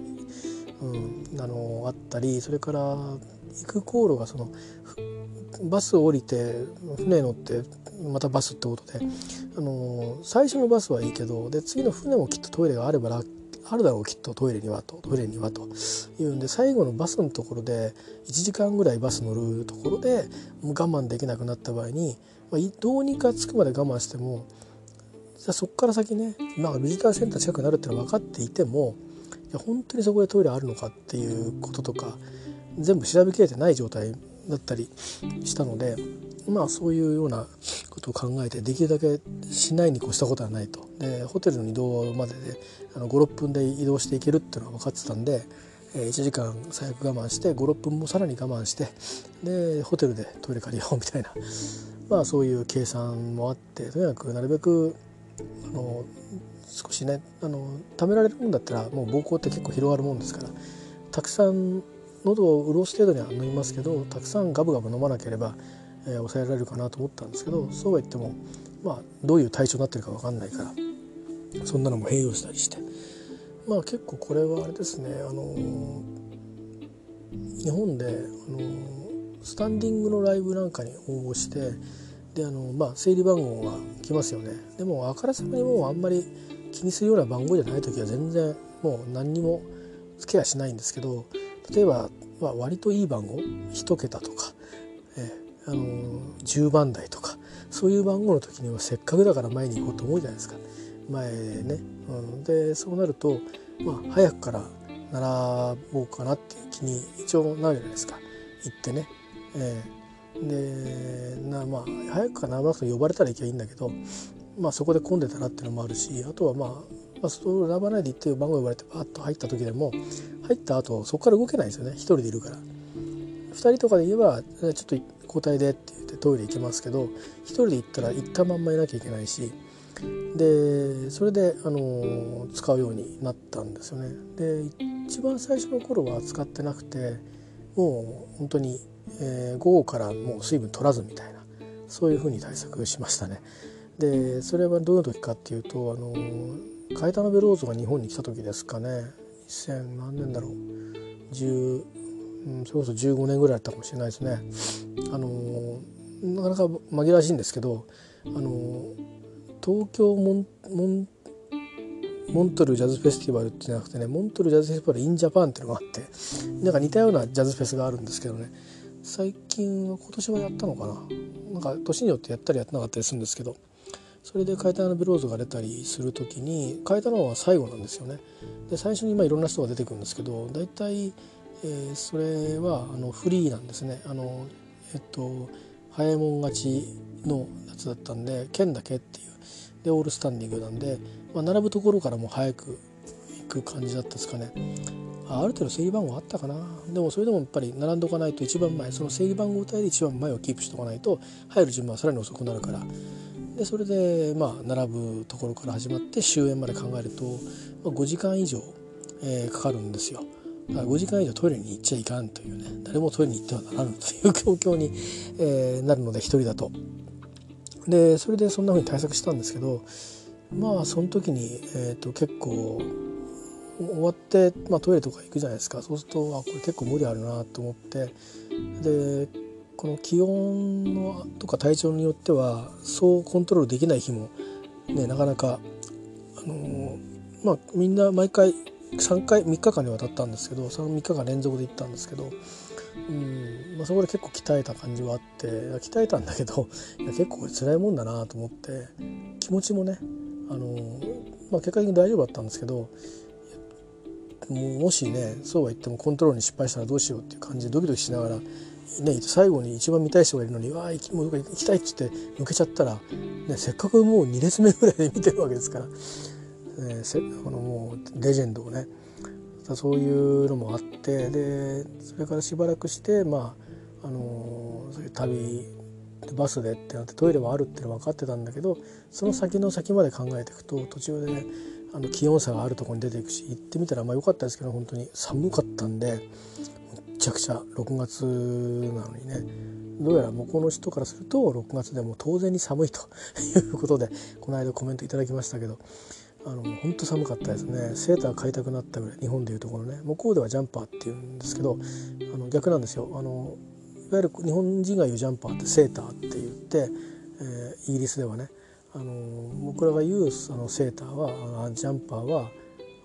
うん、あのあったりそれから行く航路がそのバスを降りて船乗ってまたバスってことで。あの最初のバスはいいけどで次の船もきっとトイレがあればあるだろうきっとトイレにはと。トイレにはと。いうんで最後のバスのところで1時間ぐらいバス乗るところで我慢できなくなった場合に、まあ、どうにか着くまで我慢してもじゃあそこから先ね、まあ、ビジターセンター近くなるっていうのは分かっていてもいや本当にそこでトイレあるのかっていうこととか全部調べきれてない状態だったりしたのでまあそういうようなことを考えてできるだけしないに越したことはないと。でホテルの移動までで56分で移動していけるっていうのは分かってたんで1時間最悪我慢して56分もさらに我慢してでホテルでトイレ借りようみたいな。まあそういう計算もあってとにかくなるべくあの少しねあの貯められるもんだったらもう膀胱って結構広がるもんですからたくさん喉を潤す程度には飲みますけどたくさんガブガブ飲まなければえー、抑えられるかなと思ったんですけどそうは言っても、まあ、どういう体調になってるか分かんないからそんなのも併用したりして。まあ結構これはあれですね、あのー、日本で、あのー、スタンディングのライブなんかに応募してであのまあ整理番号が来ますよね。でもあからさまにもうあんまり気にするような番号じゃない時は全然もう何にも付けはしないんですけど例えば、まあ、割といい番号？1桁とか、えあの10番台とか。そういう番号の時にはせっかくだから前に行こうと思うじゃないですか。前ね、うん、でそうなると、まあ、早くから並ぼうかなっていう気に一応なるじゃないですか。行ってね、えー、でなまあ早くから並ばなくて呼ばれたら行けばいいんだけど、まあ、そこで混んでたらっていうのもあるしあとはまあまあ、それを選ばないで行って番号呼ばれてバッと入った時でも入った後そこから動けないんですよね一人でいるから。2人とかで言えばちょっと交代でって言ってトイレ行きますけど1人で行ったら行ったまんまいなきゃいけないしでそれで、あの使うようになったんですよね。で一番最初の頃は使ってなくてもう本当に、えー、午後からもう水分取らずみたいなそういうふうに対策しましたね。でそれはどういう時かっていうと、あのカエタノベローズが日本に来た時ですかね。1000何年だろう。10うん、それこそ15年ぐらいだったかもしれないですね。あのなかなか紛らわしいんですけど、あの東京モンモンモントルジャズフェスティバルってじゃなくてねモントルジャズフェスティバルインジャパンっていうのがあってなんか似たようなジャズフェスがあるんですけどね。最近は今年はやったのかな。なんか年によってやったりやってなかったりするんですけど。それで「カイタのブローズ」が出たりする時にカイタナは最後なんですよね。で最初にまあいろんな人が出てくるんですけど大体えー、それはあのフリーなんですね。あのえっと早いもん勝ちのやつだったんで剣だけっていう。でオールスタンディングなんで、まあ、並ぶところからも早く行く感じだったですかね。あある程度整理番号あったかな。でもそれでもやっぱり並んでおかないと一番前その整理番号帯で一番前をキープしておかないと入る順番はさらに遅くなるから。でそれでまあ並ぶところから始まって終演まで考えると、ま、5時間以上、えー、かかるんですよ。だ5時間以上トイレに行っちゃいかんというね誰もトイレに行ってはならぬという状況に、えー、なるので一人だと。でそれでそんな風に対策したんですけどまあその時に、えーと、結構終わって、まあ、トイレとか行くじゃないですかそうするとあこれ結構無理あるなと思ってでこの気温のとか体調によってはそうコントロールできない日も、ね、なかなか、あの、まあ、みんな毎回3回3日間にわたったんですけどその3日間連続で行ったんですけど、うんまあ、そこで結構鍛えた感じはあって鍛えたんだけどいや結構辛いもんだなと思って気持ちもね、あのまあ、結果的に大丈夫だったんですけどもしねそうは言ってもコントロールに失敗したらどうしようっていう感じでドキドキしながら、ね、最後に一番見たい人がいるのに「わあ行きたい」っつって抜けちゃったら、ね、せっかくもう2列目ぐらいで見てるわけですから。えー、このもうレジェンドをねそういうのもあってでそれからしばらくしてまああのそういう旅バスでってなってトイレもあるっての分かってたんだけどその先の先まで考えていくと途中で、ね、あの気温差があるところに出ていくし行ってみたらまあ良かったですけど本当に寒かったんでちゃくちゃ6月なのにね。どうやら向こうの人からすると6月でも当然に寒いということでこの間コメントいただきましたけどあの本当寒かったですね。セーター買いたくなったぐらい日本でいうところね。向こうではジャンパーっていうんですけどあの逆なんですよ。あのいわゆる日本人が言うジャンパーってセーターって言って、えー、イギリスではね。あの僕らが言うあのセーターはあジャンパーは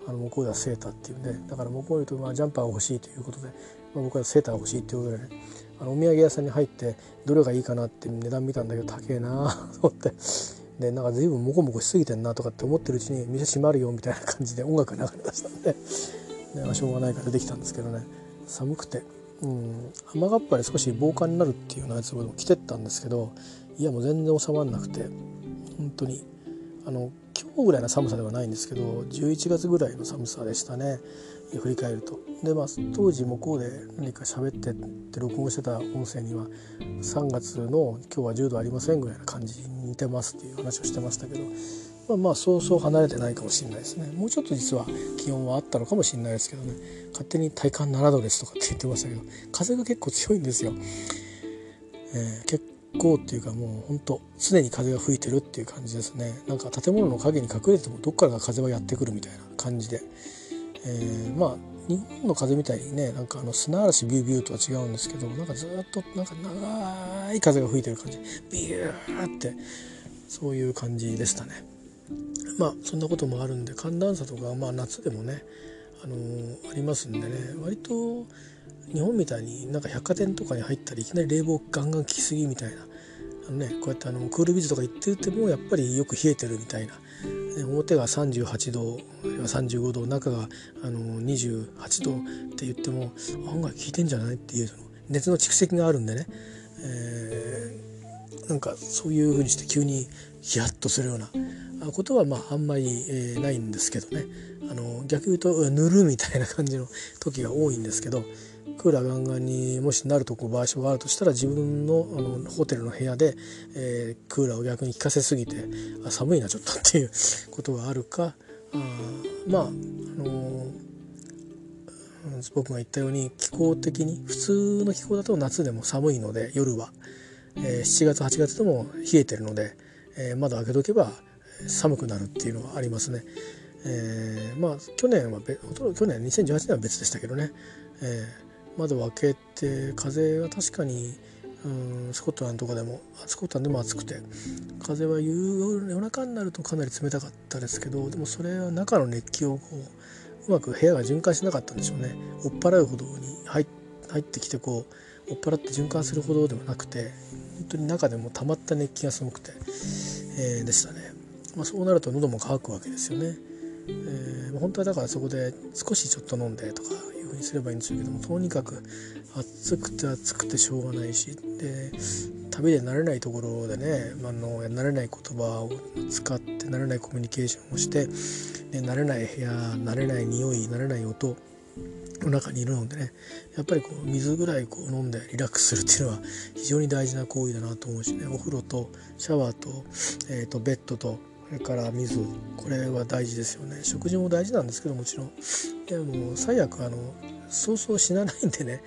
あの向こうではセーターっていうんでだから向こうで言うと、まあ、ジャンパーが欲しいということで、まあ、僕はセーター欲しいっていうことでねあのお土産屋さんに入ってどれがいいかなって値段見たんだけど高えな と思って。でなんか随分モコモコしすぎてんなとかって思ってるうちに店閉まるよみたいな感じで音楽が流れ出したんで。ね、しょうがないから出てきたんですけどね。寒くて、うん、雨がっぱで少し防寒になるっていうようなやつを着てったんですけどいやもう全然収まらなくて。本当に。あの今日ぐらいの寒さではないんですけど11月ぐらいの寒さでしたね。振り返ると。でまあ当時向こうで何か喋ってって録音してた音声には3月の今日は10度ありませんぐらいな感じに似てますっていう話をしてましたけどまあまあそうそう離れてないかもしれないですね。もうちょっと実は気温はあったのかもしれないですけどね。勝手に体感7度ですとかって言ってましたけど風が結構強いんですよ、えー、結構っていうかもうほんと常に風が吹いてるっていう感じですね。なんか建物の陰に隠れてもどっからか風はやってくるみたいな感じで。えー、まあ日本の風みたいにねなんかあの砂嵐ビュービューとは違うんですけどなんかずっとなんか長い風が吹いてる感じビューってそういう感じでしたね。まあそんなこともあるんで寒暖差とかまあ夏でもね、あのー、ありますんでね割と日本みたいになんか百貨店とかに入ったりいきなり冷房ガンガン効きすぎみたいなあの、ね、こうやってあのクールビズとか行っててもやっぱりよく冷えてるみたいな表が38度35度中があの28度って言っても案外効いてんじゃない？っていうその熱の蓄積があるんでね、えー、なんかそういうふうにして急にヒヤッとするようなことはまああんまり、えー、ないんですけどね。あの逆言うと塗るみたいな感じの時が多いんですけどクーラーガンガンにもしなるとこ場所があるとしたら自分のあのホテルの部屋で、えー、クーラーを逆に効かせすぎてあ寒いなちょっとっていうことがあるかあまあ、あのー、僕が言ったように気候的に普通の気候だと夏でも寒いので夜は、えー、7月8月でも冷えてるので、えー、窓開けとけば寒くなるっていうのはありますね。えー、まあ去年は去年2018年は別でしたけどね、えー、窓を開けて風が確かにうんスコットランドとかでもスコットランドでも暑くて風は夜中になるとかなり冷たかったですけどでもそれは中の熱気をこううまく部屋が循環しなかったんでしょうね。追っ払うほどに入入ってきてこう追っ払って循環するほどではなくて本当に中でも溜まった熱気がすごくて、えー、でしたね、まあ、そうなると喉も渇くわけですよね、えー、本当はだからそこで少しちょっと飲んでとかふうにすればいいんでしょうけどもとにかく暑くて暑くてしょうがないしで旅で慣れないところでね、あの慣れない言葉を使って慣れないコミュニケーションをしてで慣れない部屋慣れない匂い慣れない音の中にいるのでねやっぱりこう水ぐらいこう飲んでリラックスするっていうのは非常に大事な行為だなと思うしねお風呂とシャワーと,、えー、とベッドと、れから水。これは大事ですよね。食事も大事なんですけどもちろん。でも最悪あのそうそう死なないんでね、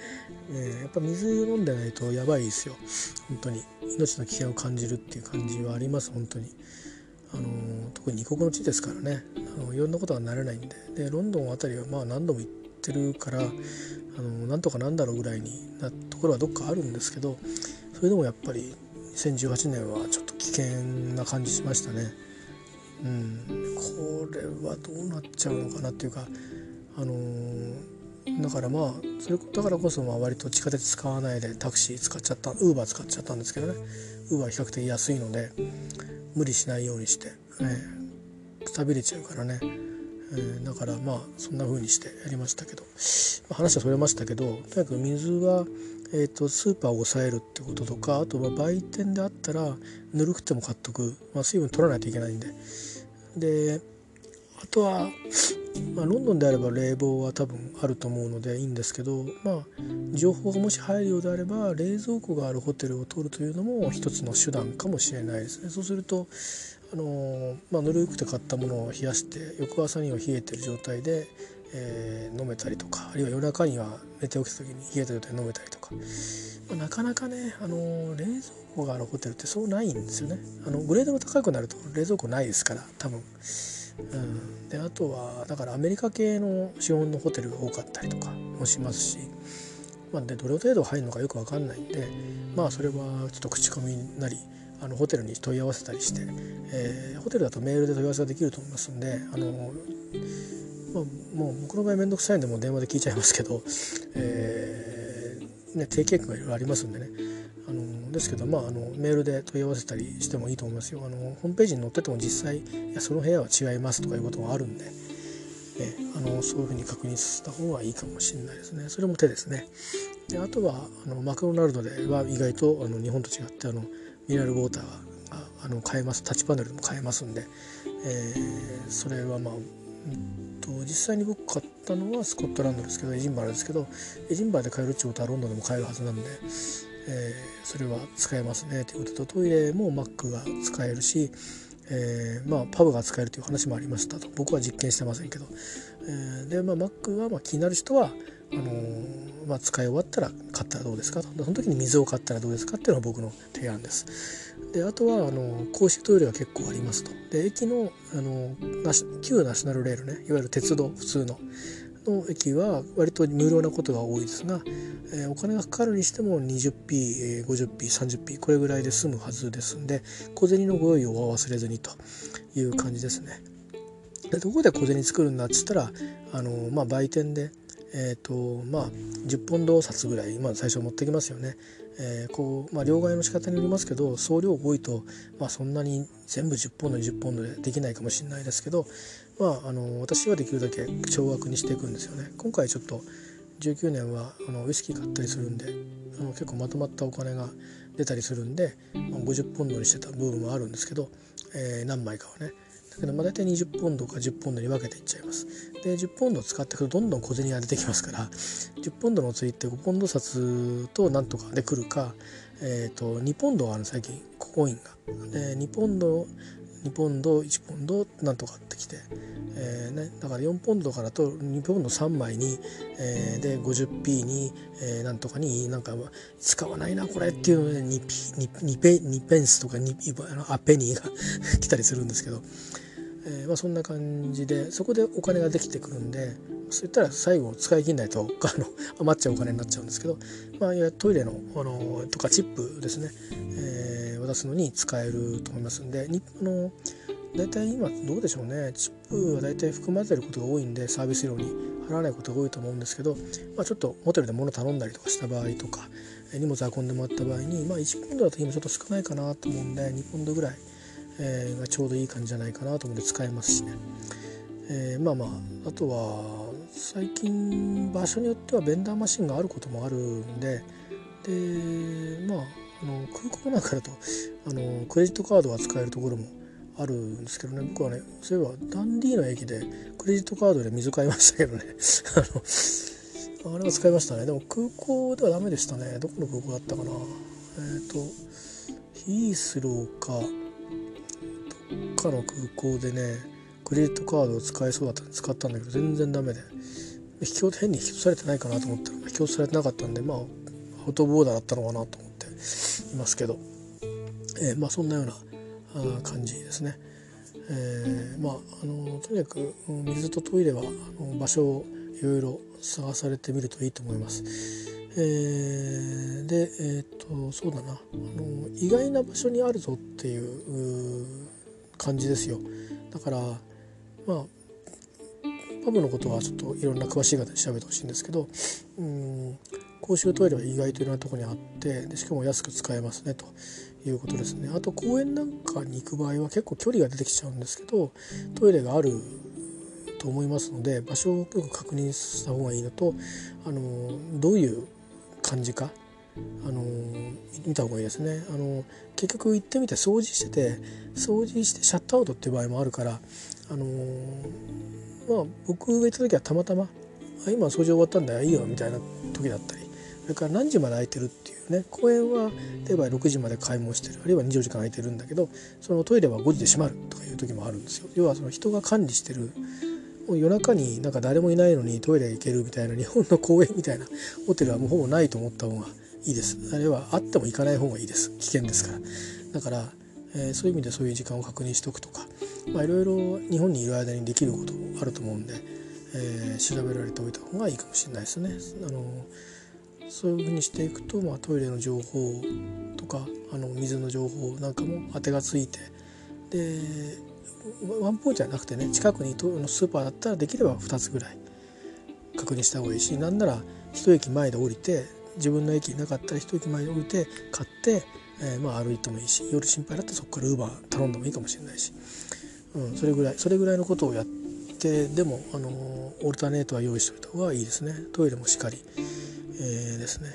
えー、やっぱ水飲んでないとやばいですよ。本当に。命の危険を感じるっていう感じはあります本当に。あの特に異国の地ですからね。あのいろんなことは慣れないんで。でロンドンあたりはまあ何度も行ってるからあのなんとかなんだろうぐらいになところはどっかあるんですけどそれでもやっぱり2018年はちょっと危険な感じしましたね。うん、これはどうなっちゃうのかなっていうかあのー、だからまあそれだからこそまあ割と地下鉄使わないでタクシー使っちゃったウーバー使っちゃったんですけどね。ウーバー比較的安いので無理しないようにして、ね、くたびれちゃうからね、えー、だからまあそんな風にしてやりましたけど、まあ、話はそれましたけどとにかく水はえーと、スーパーを抑えるってこととかあとは売店であったらぬるくても買っとく、まあ、水分取らないといけないんで。であとは、まあ、ロンドンであれば冷房は多分あると思うのでいいんですけどまあ情報がもし入るようであれば冷蔵庫があるホテルを取るというのも一つの手段かもしれないですね。そうするとあのまあ、ぬるくて買ったものを冷やして翌朝には冷えてる状態でえー、飲めたりとかあるいは夜中には寝て起きた時に冷えた状態で飲めたりとか、まあ、なかなかね、あの冷蔵庫があるホテルってそうないんですよね。あのグレードが高くなると冷蔵庫ないですから多分、うん、であとはだからアメリカ系の資本のホテルが多かったりとかもしますし、まあ、でどれ程度入るのかよく分かんないんでまあそれはちょっと口コミなりあのホテルに問い合わせたりして、えー、ホテルだとメールで問い合わせができると思いますんであのまあ、もう僕の場合面倒くさいんでもう電話で聞いちゃいますけど、えーね、定型文がいろいろありますんでねあのですけど、まあ、あのメールで問い合わせたりしてもいいと思いますよあのホームページに載ってても実際いやその部屋は違いますとかいうことがあるんで、ね、あのそういうふうに確認した方がいいかもしれないですねそれも手ですねであとはあのマクドナルドでは意外とあの日本と違ってあのミネラルウォーターがあの買えますタッチパネルでも買えますんで、えー、それはまあと実際に僕買ったのはスコットランドですけどエジンバラですけどエジンバラで買えるってことはロンドンでも買えるはずなんで、えー、それは使えますねということとトイレも Mac が使えるし、えー、まあ、パブが使えるという話もありましたと。僕は実験してませんけど、えー、で、まあ、Mac はま気になる人はあの、まあ、使い終わったら買ったらどうですかと。その時に水を買ったらどうですかっていうのが僕の提案です。であとはあの公式トイレが結構ありますとで駅のあの旧ナショナルレールねいわゆる鉄道普通のの駅は割と無料なことが多いですが、えー、お金がかかるにしても 20p、50p、30p これぐらいで済むはずですんで小銭のご用意を忘れずにという感じですね。でどこで小銭作るんだっつったらあの、まあ、売店で、えーとまあ、10ポンド札ぐらい、まあ、最初持ってきますよね。えー、こうまあ、両替の仕方によりますけど送料多いと、まあ、そんなに全部10ポンド20ポンドでできないかもしれないですけど、まあ、あの私はできるだけ少額にしていくんですよね。今回ちょっと19年はあのウイスキー買ったりするんであの結構まとまったお金が出たりするんで、まあ、50ポンドにしてた部分もあるんですけど、えー、何枚かはねだけどまあ大体20ポンドか10ポンドに分けていっちゃいます。で10ポンドを使っていくとどんどん小銭が出てきますから10ポンドのついて5ポンド札となんとかで来るか、えー、と2ポンドある最近コインが。で2ポンド2ポンド1ポンドなんとかってきて、えーね、だから4ポンドからと2ポンド3枚に、えー、で 50p に、えー、なんとかになんか使わないなこれっていうので 2, 2, ペ2ペンスとか 2, あのアペニーが 来たりするんですけど、えーまあ、そんな感じでそこでお金ができてくるんでそういったら最後使い切んないとあの余っちゃうお金になっちゃうんですけど、まあ、いやトイレのあのとかチップですね、えー、渡すのに使えると思いますんであの大体今どうでしょうね。チップは大体含まれてることが多いんでサービス料に払わないことが多いと思うんですけど、まあ、ちょっとホテルで物頼んだりとかした場合とか荷物運んでもらった場合に、まあ、1ポンドだと今ちょっと少ないかなと思うんで2ポンドぐらいえー、がちょうどいい感じじゃないかなと思って使えますしね、えー、まあまああとは最近場所によってはベンダーマシンがあることもあるんででまああの空港なんかだとあのクレジットカードが使えるところもあるんですけどね。僕はねそういえばダンディーの駅でクレジットカードで水買いましたけどね。あのあれは使いましたね。でも空港ではダメでしたね。どこの空港だったかな。えっ、ー、とヒースローか。かかの空港でねクレジットカードを使えそうだったんで使ったんだけど全然ダメで引き変に引き落とされてないかなと思ったら引き落とされてなかったんでまあアウトボーダーだったのかなと思っていますけど、えー、まあそんなような感じですね。えー、まああのとにかく水とトイレはあの場所をいろいろ探されてみるといいと思います。えー、でえっ、とそうだなあの意外な場所にあるぞっていう感じですよ。だからまあパブのことはちょっといろんな詳しい方に調べてほしいんですけどうん公衆トイレは意外といろんなとこにあってでしかも安く使えますねということですねあと公園なんかに行く場合は結構距離が出てきちゃうんですけどトイレがあると思いますので場所をよく確認した方がいいのとあのどういう感じかあの見た方がいいですね。あの結局行ってみて掃除してて掃除してシャットアウトっていう場合もあるからあのまあ僕が行った時はたまたま「今掃除終わったんだよいいよ」みたいな時だったりそれから何時まで空いてるっていうね公園は例えば6時まで開門してるあるいは24時間空いてるんだけどそのトイレは5時で閉まるとかいう時もあるんですよ。要はその人が管理してる夜中になんか誰もいないのにトイレ行けるみたいな日本の公園みたいなホテルはもうほぼないと思った方がいいです。あるいはあっても行かない方がいいです。危険ですから。だから、えー、そういう意味でそういう時間を確認しておくとか。まあいろいろ日本にいる間にできることあると思うんで、えー、調べられておいた方がいいかもしれないですね。あのそういうふうにしていくと、まあ、トイレの情報とかあの水の情報なんかも当てがついて。でワンポイントじゃなくてね近くにのスーパーだったらできれば2つぐらい確認した方がいいしなんなら一駅前で降りて自分の駅なかったら一駅前で降りて買って、えー、まあ歩いてもいいし夜心配だったらそこからウーバー頼んでもいいかもしれないし、うん、それぐらいそれぐらいのことをやってでもあのオルタネートは用意しておいた方がいいですね。トイレもしっかり。えー、ですね、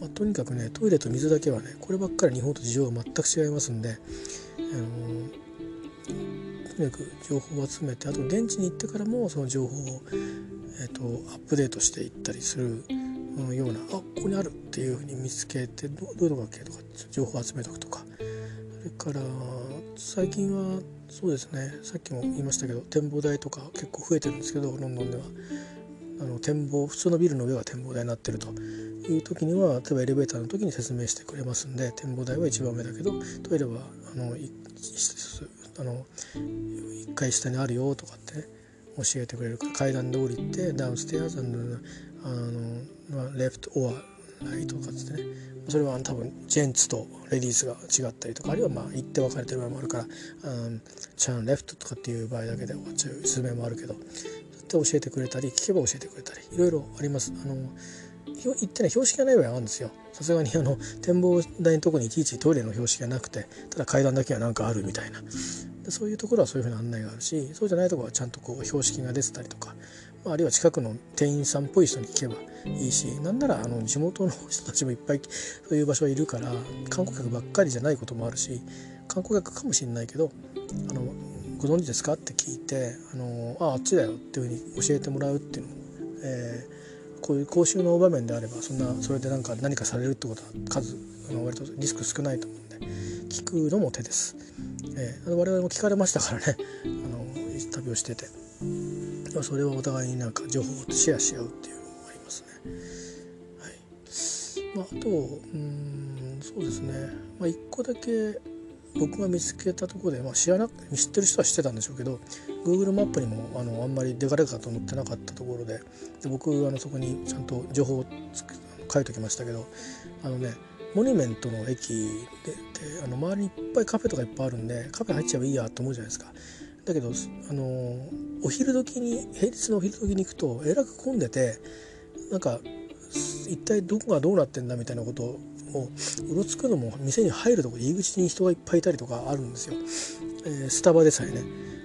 まあ、とにかくねトイレと水だけはねこればっかり日本と事情が全く違いますんで、あのとにかく情報を集めてあと現地に行ってからもその情報を、えーと、アップデートしていったりする。ようなあここにあるっていうふうに見つけてどどういうのかっけとか情報を集めておくとか。それから最近はそうですねさっきも言いましたけど展望台とか結構増えてるんですけどロンドンでは。あの展望普通のビルの上が展望台になってると。いう時には例えばエレベーターの時に説明してくれますんで展望台は一番目だけどトイレはあのあの1階下にあるよとかってね教えてくれるから階段で降りてダウンステアーズあのまあレフトオアライトとかってね。それは多分ジェンツとレディースが違ったりとかあるいはまあ行って分かれてる場合もあるからチャンレフトとかっていう場合だけで終わっちゃう説明もあるけどって教えてくれたり聞けば教えてくれたりいろいろあります。あの言ってね標識がない場合あるんですよ。さすがにあの展望台のとこにいちいちトイレの標識がなくてただ階段だけは何かあるみたいな。でそういうところはそういうふうな案内があるしそうじゃないところはちゃんとこう標識が出てたりとか、まあ、あるいは近くの店員さんっぽい人に聞けばいいしなんならあの地元の人たちもいっぱいそういう場所はいるから観光客ばっかりじゃないこともあるし観光客かもしれないけどあのご存知ですか?」って聞いて「あのああっちだよ」っていうふうに教えてもらうっていうのも、えー、こういう講習の場面であればそんなそれで何か何かされるってことは数割とリスク少ないと思うんで聞くのも手です。えー、我々も聞かれましたからねあの旅をしててそれはお互いになんか情報をシェアし合うっていうのもありますね。はいまあ、あとうんそうですね、まあ、1個だけ僕が見つけたところで、まあ、知らな知ってる人は知ってたんでしょうけど Google マップにもあのあんまり出かれるかと思ってなかったところでで僕あのそこにちゃんと情報を書いておきましたけどあのねモニュメントの駅でであの周りにいっぱいカフェとかいっぱいあるんでカフェ入っちゃえばいいやと思うじゃないですか。だけどあのお昼時に平日のお昼時に行くとえらく混んでてなんか一体どこがどうなってんだみたいなことをうろつくのも店に入るとこ入り口に人がいっぱいいたりとかあるんですよ、えー、スタバでさえね。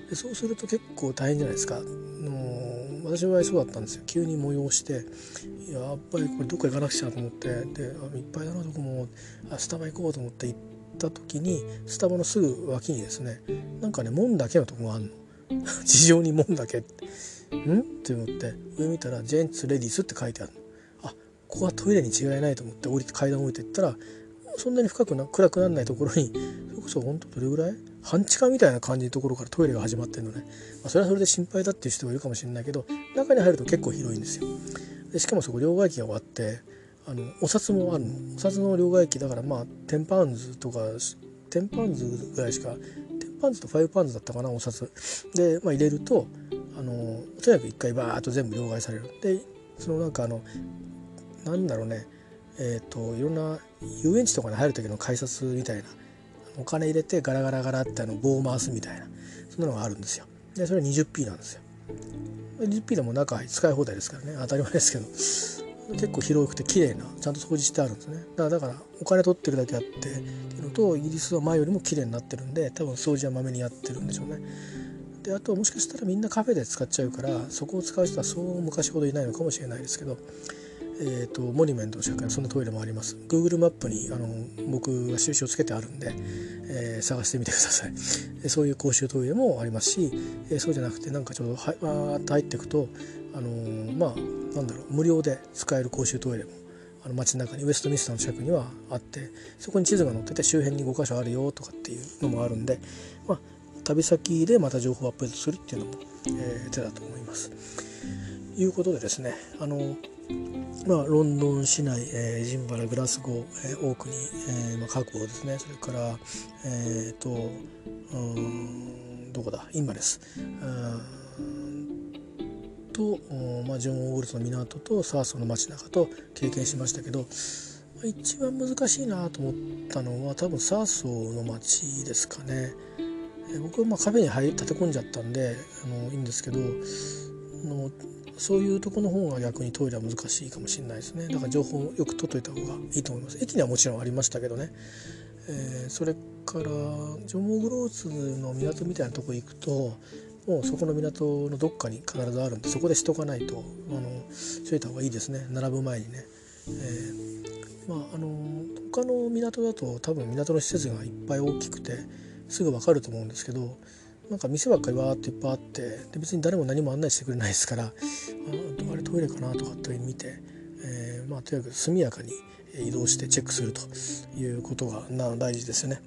でそうすると結構大変じゃないですか。もう私の場合そうだったんですよ。急に催してやっぱりこれどっか行かなくちゃと思ってでいっぱいだなどこもあスタバ行こうと思って行った時にスタバのすぐ脇にですねなんかね門だけのとこがあるの。地上に門だけん？って思って上見たら「ジェンツレディス」って書いてあるの。あここはトイレに違いないと思って降りて階段降りていったらそんなに深くな暗くならないところにそれこそ本当どれぐらい？半地下みたいな感じのところからトイレが始まってるのね、まあ、それはそれで心配だっていう人もいるかもしれないけど中に入ると結構広いんですよ。でしかもそこ両替機が終わってあのお札もあるの。お札の両替機だからまあ10パンズとか10パンズぐらいしか10パンズと5パンズだったかなお札。で、まあ、入れるとあのとにかく一回バーッと全部両替される。でそのなんかあのなんだろうね。えっ、ー、といろんな遊園地とかに入る時の改札みたいなお金入れてガラガラガラってあの棒を回すみたいな。そんなのがあるんですよ。でそれ 20p なんですよ。20p でも中使い放題ですからね。当たり前ですけど。結構広くて綺麗なちゃんと掃除してあるんですね。だからだからお金取ってるだけあってっていうのとイギリスは前よりも綺麗になってるんで多分掃除はまめにやってるんでしょうね。であともしかしたらみんなカフェで使っちゃうからそこを使う人はそう昔ほどいないのかもしれないですけどえーと、モニュメントの近くにそんなトイレもあります Google マップにあの僕が印をつけてあるんで、えー、探してみてください そういう公衆トイレもありますし、えー、そうじゃなくてなんかちょうどはわーっと入っていくとあのー、まあなんだろう無料で使える公衆トイレもあの街の中にウエストミスターの近くにはあってそこに地図が載ってて周辺に5箇所あるよとかっていうのもあるんで、まあ、旅先でまた情報をアップデートするっていうのも、えー、手だと思います。いうことでですねあのまあ、ロンドン市内、えー、ジンバラグラスゴー、えー、オークニー、えーまあ、各国ですね。それから、えーと、うんどこだ？インバレス。と、まあ、ジョン・オールズの港とサーソの街中と経験しましたけどまあ一番難しいなと思ったのは多分サーソの街ですかね。僕はまあカフェに入立て込んじゃったんであのいいんですけどのそういうとこの方が逆にトイレは難しいかもしれないですね。だから情報をよく取っといた方がいいと思います。駅にはもちろんありましたけどね、えー、それからジョモグローズの港みたいなとこ行くともうそこの港のどっかに必ずあるんでそこでしとかないとあのしといた方がいいですね。並ぶ前にね、えー、まああの他の港だと多分港の施設がいっぱい大きくてすぐ分かると思うんですけどなんか店ばっかりわーっていっぱいあってで別に誰も何も案内してくれないですからああれトイレかなとかって見て、えー、まあ、とにかく速やかに移動してチェックするということが大事ですよね。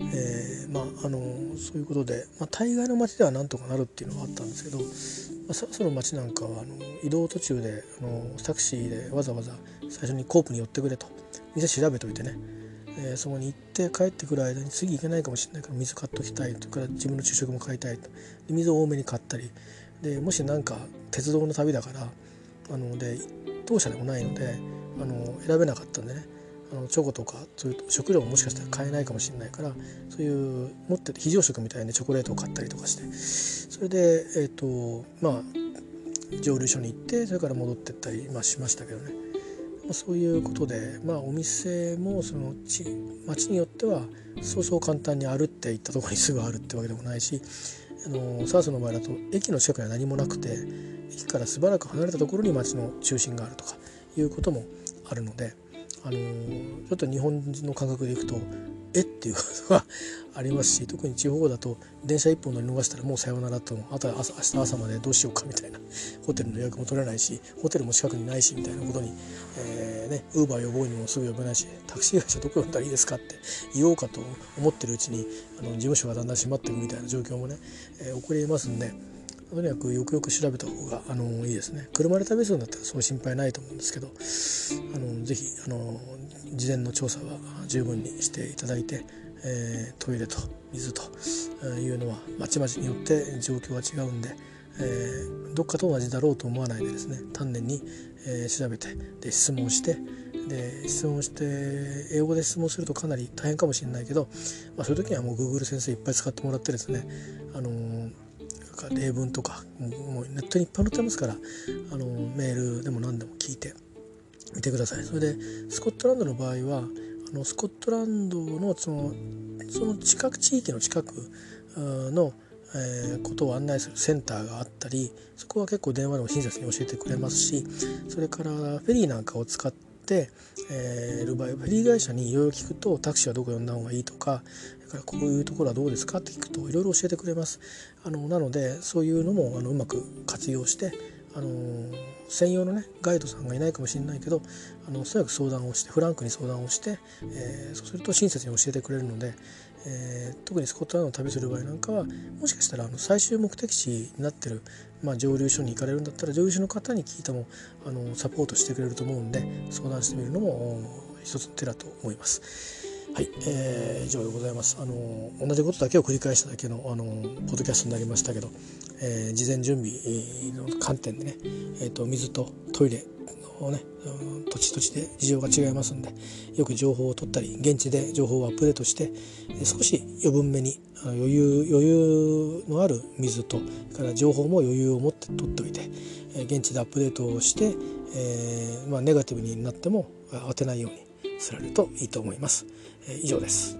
えー、まああのそういうことで、まあ、大概の街ではなんとかなるっていうのはあったんですけど、まあ、その街なんかはあの移動途中であのタクシーでわざわざ最初にコープに寄ってくれと店調べといてねえー、そこに行って帰ってくる間に次行けないかもしれないから水買っときたいと。から自分の昼食も買いたいと。で水を多めに買ったり。でもし何か鉄道の旅だからあので当社でもないのであの選べなかったんでね。あのチョコとかそういう食料ももしかしたら買えないかもしれないからそういう持ってる非常食みたいなチョコレートを買ったりとかして。それでえっ、ー、とまあ蒸留所に行ってそれから戻ってったり、まあ、しましたけどね。そういうことで、まあ、お店もその地町によってはそうそう簡単にあるって言ったところにすぐあるってわけでもないしあのサースの場合だと駅の近くには何もなくて駅からしばらく離れたところに町の中心があるとかいうこともあるので、あのちょっと日本の感覚でいくとえっていうことがありますし特に地方だと電車1本乗り逃したらもうさようならとあとは明日朝までどうしようかみたいなホテルの予約も取れないしホテルも近くにないしみたいなことに、えー、ね、ウーバー呼ぼうにもすぐ呼べないしタクシー会社どこ呼んだらいいですかって言おうかと思ってるうちにあの事務所がだんだん閉まっていくみたいな状況もね、えー、起こりますんで。とにかくよくよく調べた方があのいいですね。車で旅するんだったらそう心配ないと思うんですけどあのぜひあの事前の調査は十分にしていただいて、えー、トイレと水というのはまちまちによって状況は違うんで、えー、どっかと同じだろうと思わないでですね丹念に、えー、調べてで質問してで質問して英語で質問するとかなり大変かもしれないけど、まあ、そういう時にはもう Google 先生いっぱい使ってもらってですねあのー例文とかもうネットにいっぱい載ってますからあのメールでも何でも聞いてみてください。それでスコットランドの場合はあのスコットランドのそのその近く地域の近くの、えー、ことを案内するセンターがあったりそこは結構電話でも親切に教えてくれますしそれからフェリーなんかを使って、えー、る場合フェリー会社にいろいろ聞くとタクシーはどこ呼んだ方がいいとかからこういうところはどうですかって聞くといろいろ教えてくれます。あのなのでそういうのもあのうまく活用してあの専用のねガイドさんがいないかもしれないけどあのとにかく相談をしてフランクに相談をして、えー、そうすると親切に教えてくれるので、えー、特にスコットランドを旅する場合なんかはもしかしたらあの最終目的地になってる、まあ、蒸留所に行かれるんだったら蒸留所の方に聞いてもあのサポートしてくれると思うんで相談してみるのも一つの手だと思います。はい、えー、以上でございます。あの同じことだけを繰り返しただけのあのポッドキャストになりましたけど、えー、事前準備の観点でね、えーと、水とトイレのね、土地土地で事情が違いますんで、よく情報を取ったり、現地で情報をアップデートして、少し余分めに余裕余裕のある水とから情報も余裕を持って取っておいて、現地でアップデートをして、えーまあ、ネガティブになっても当てないようにされるといいと思います。以上です。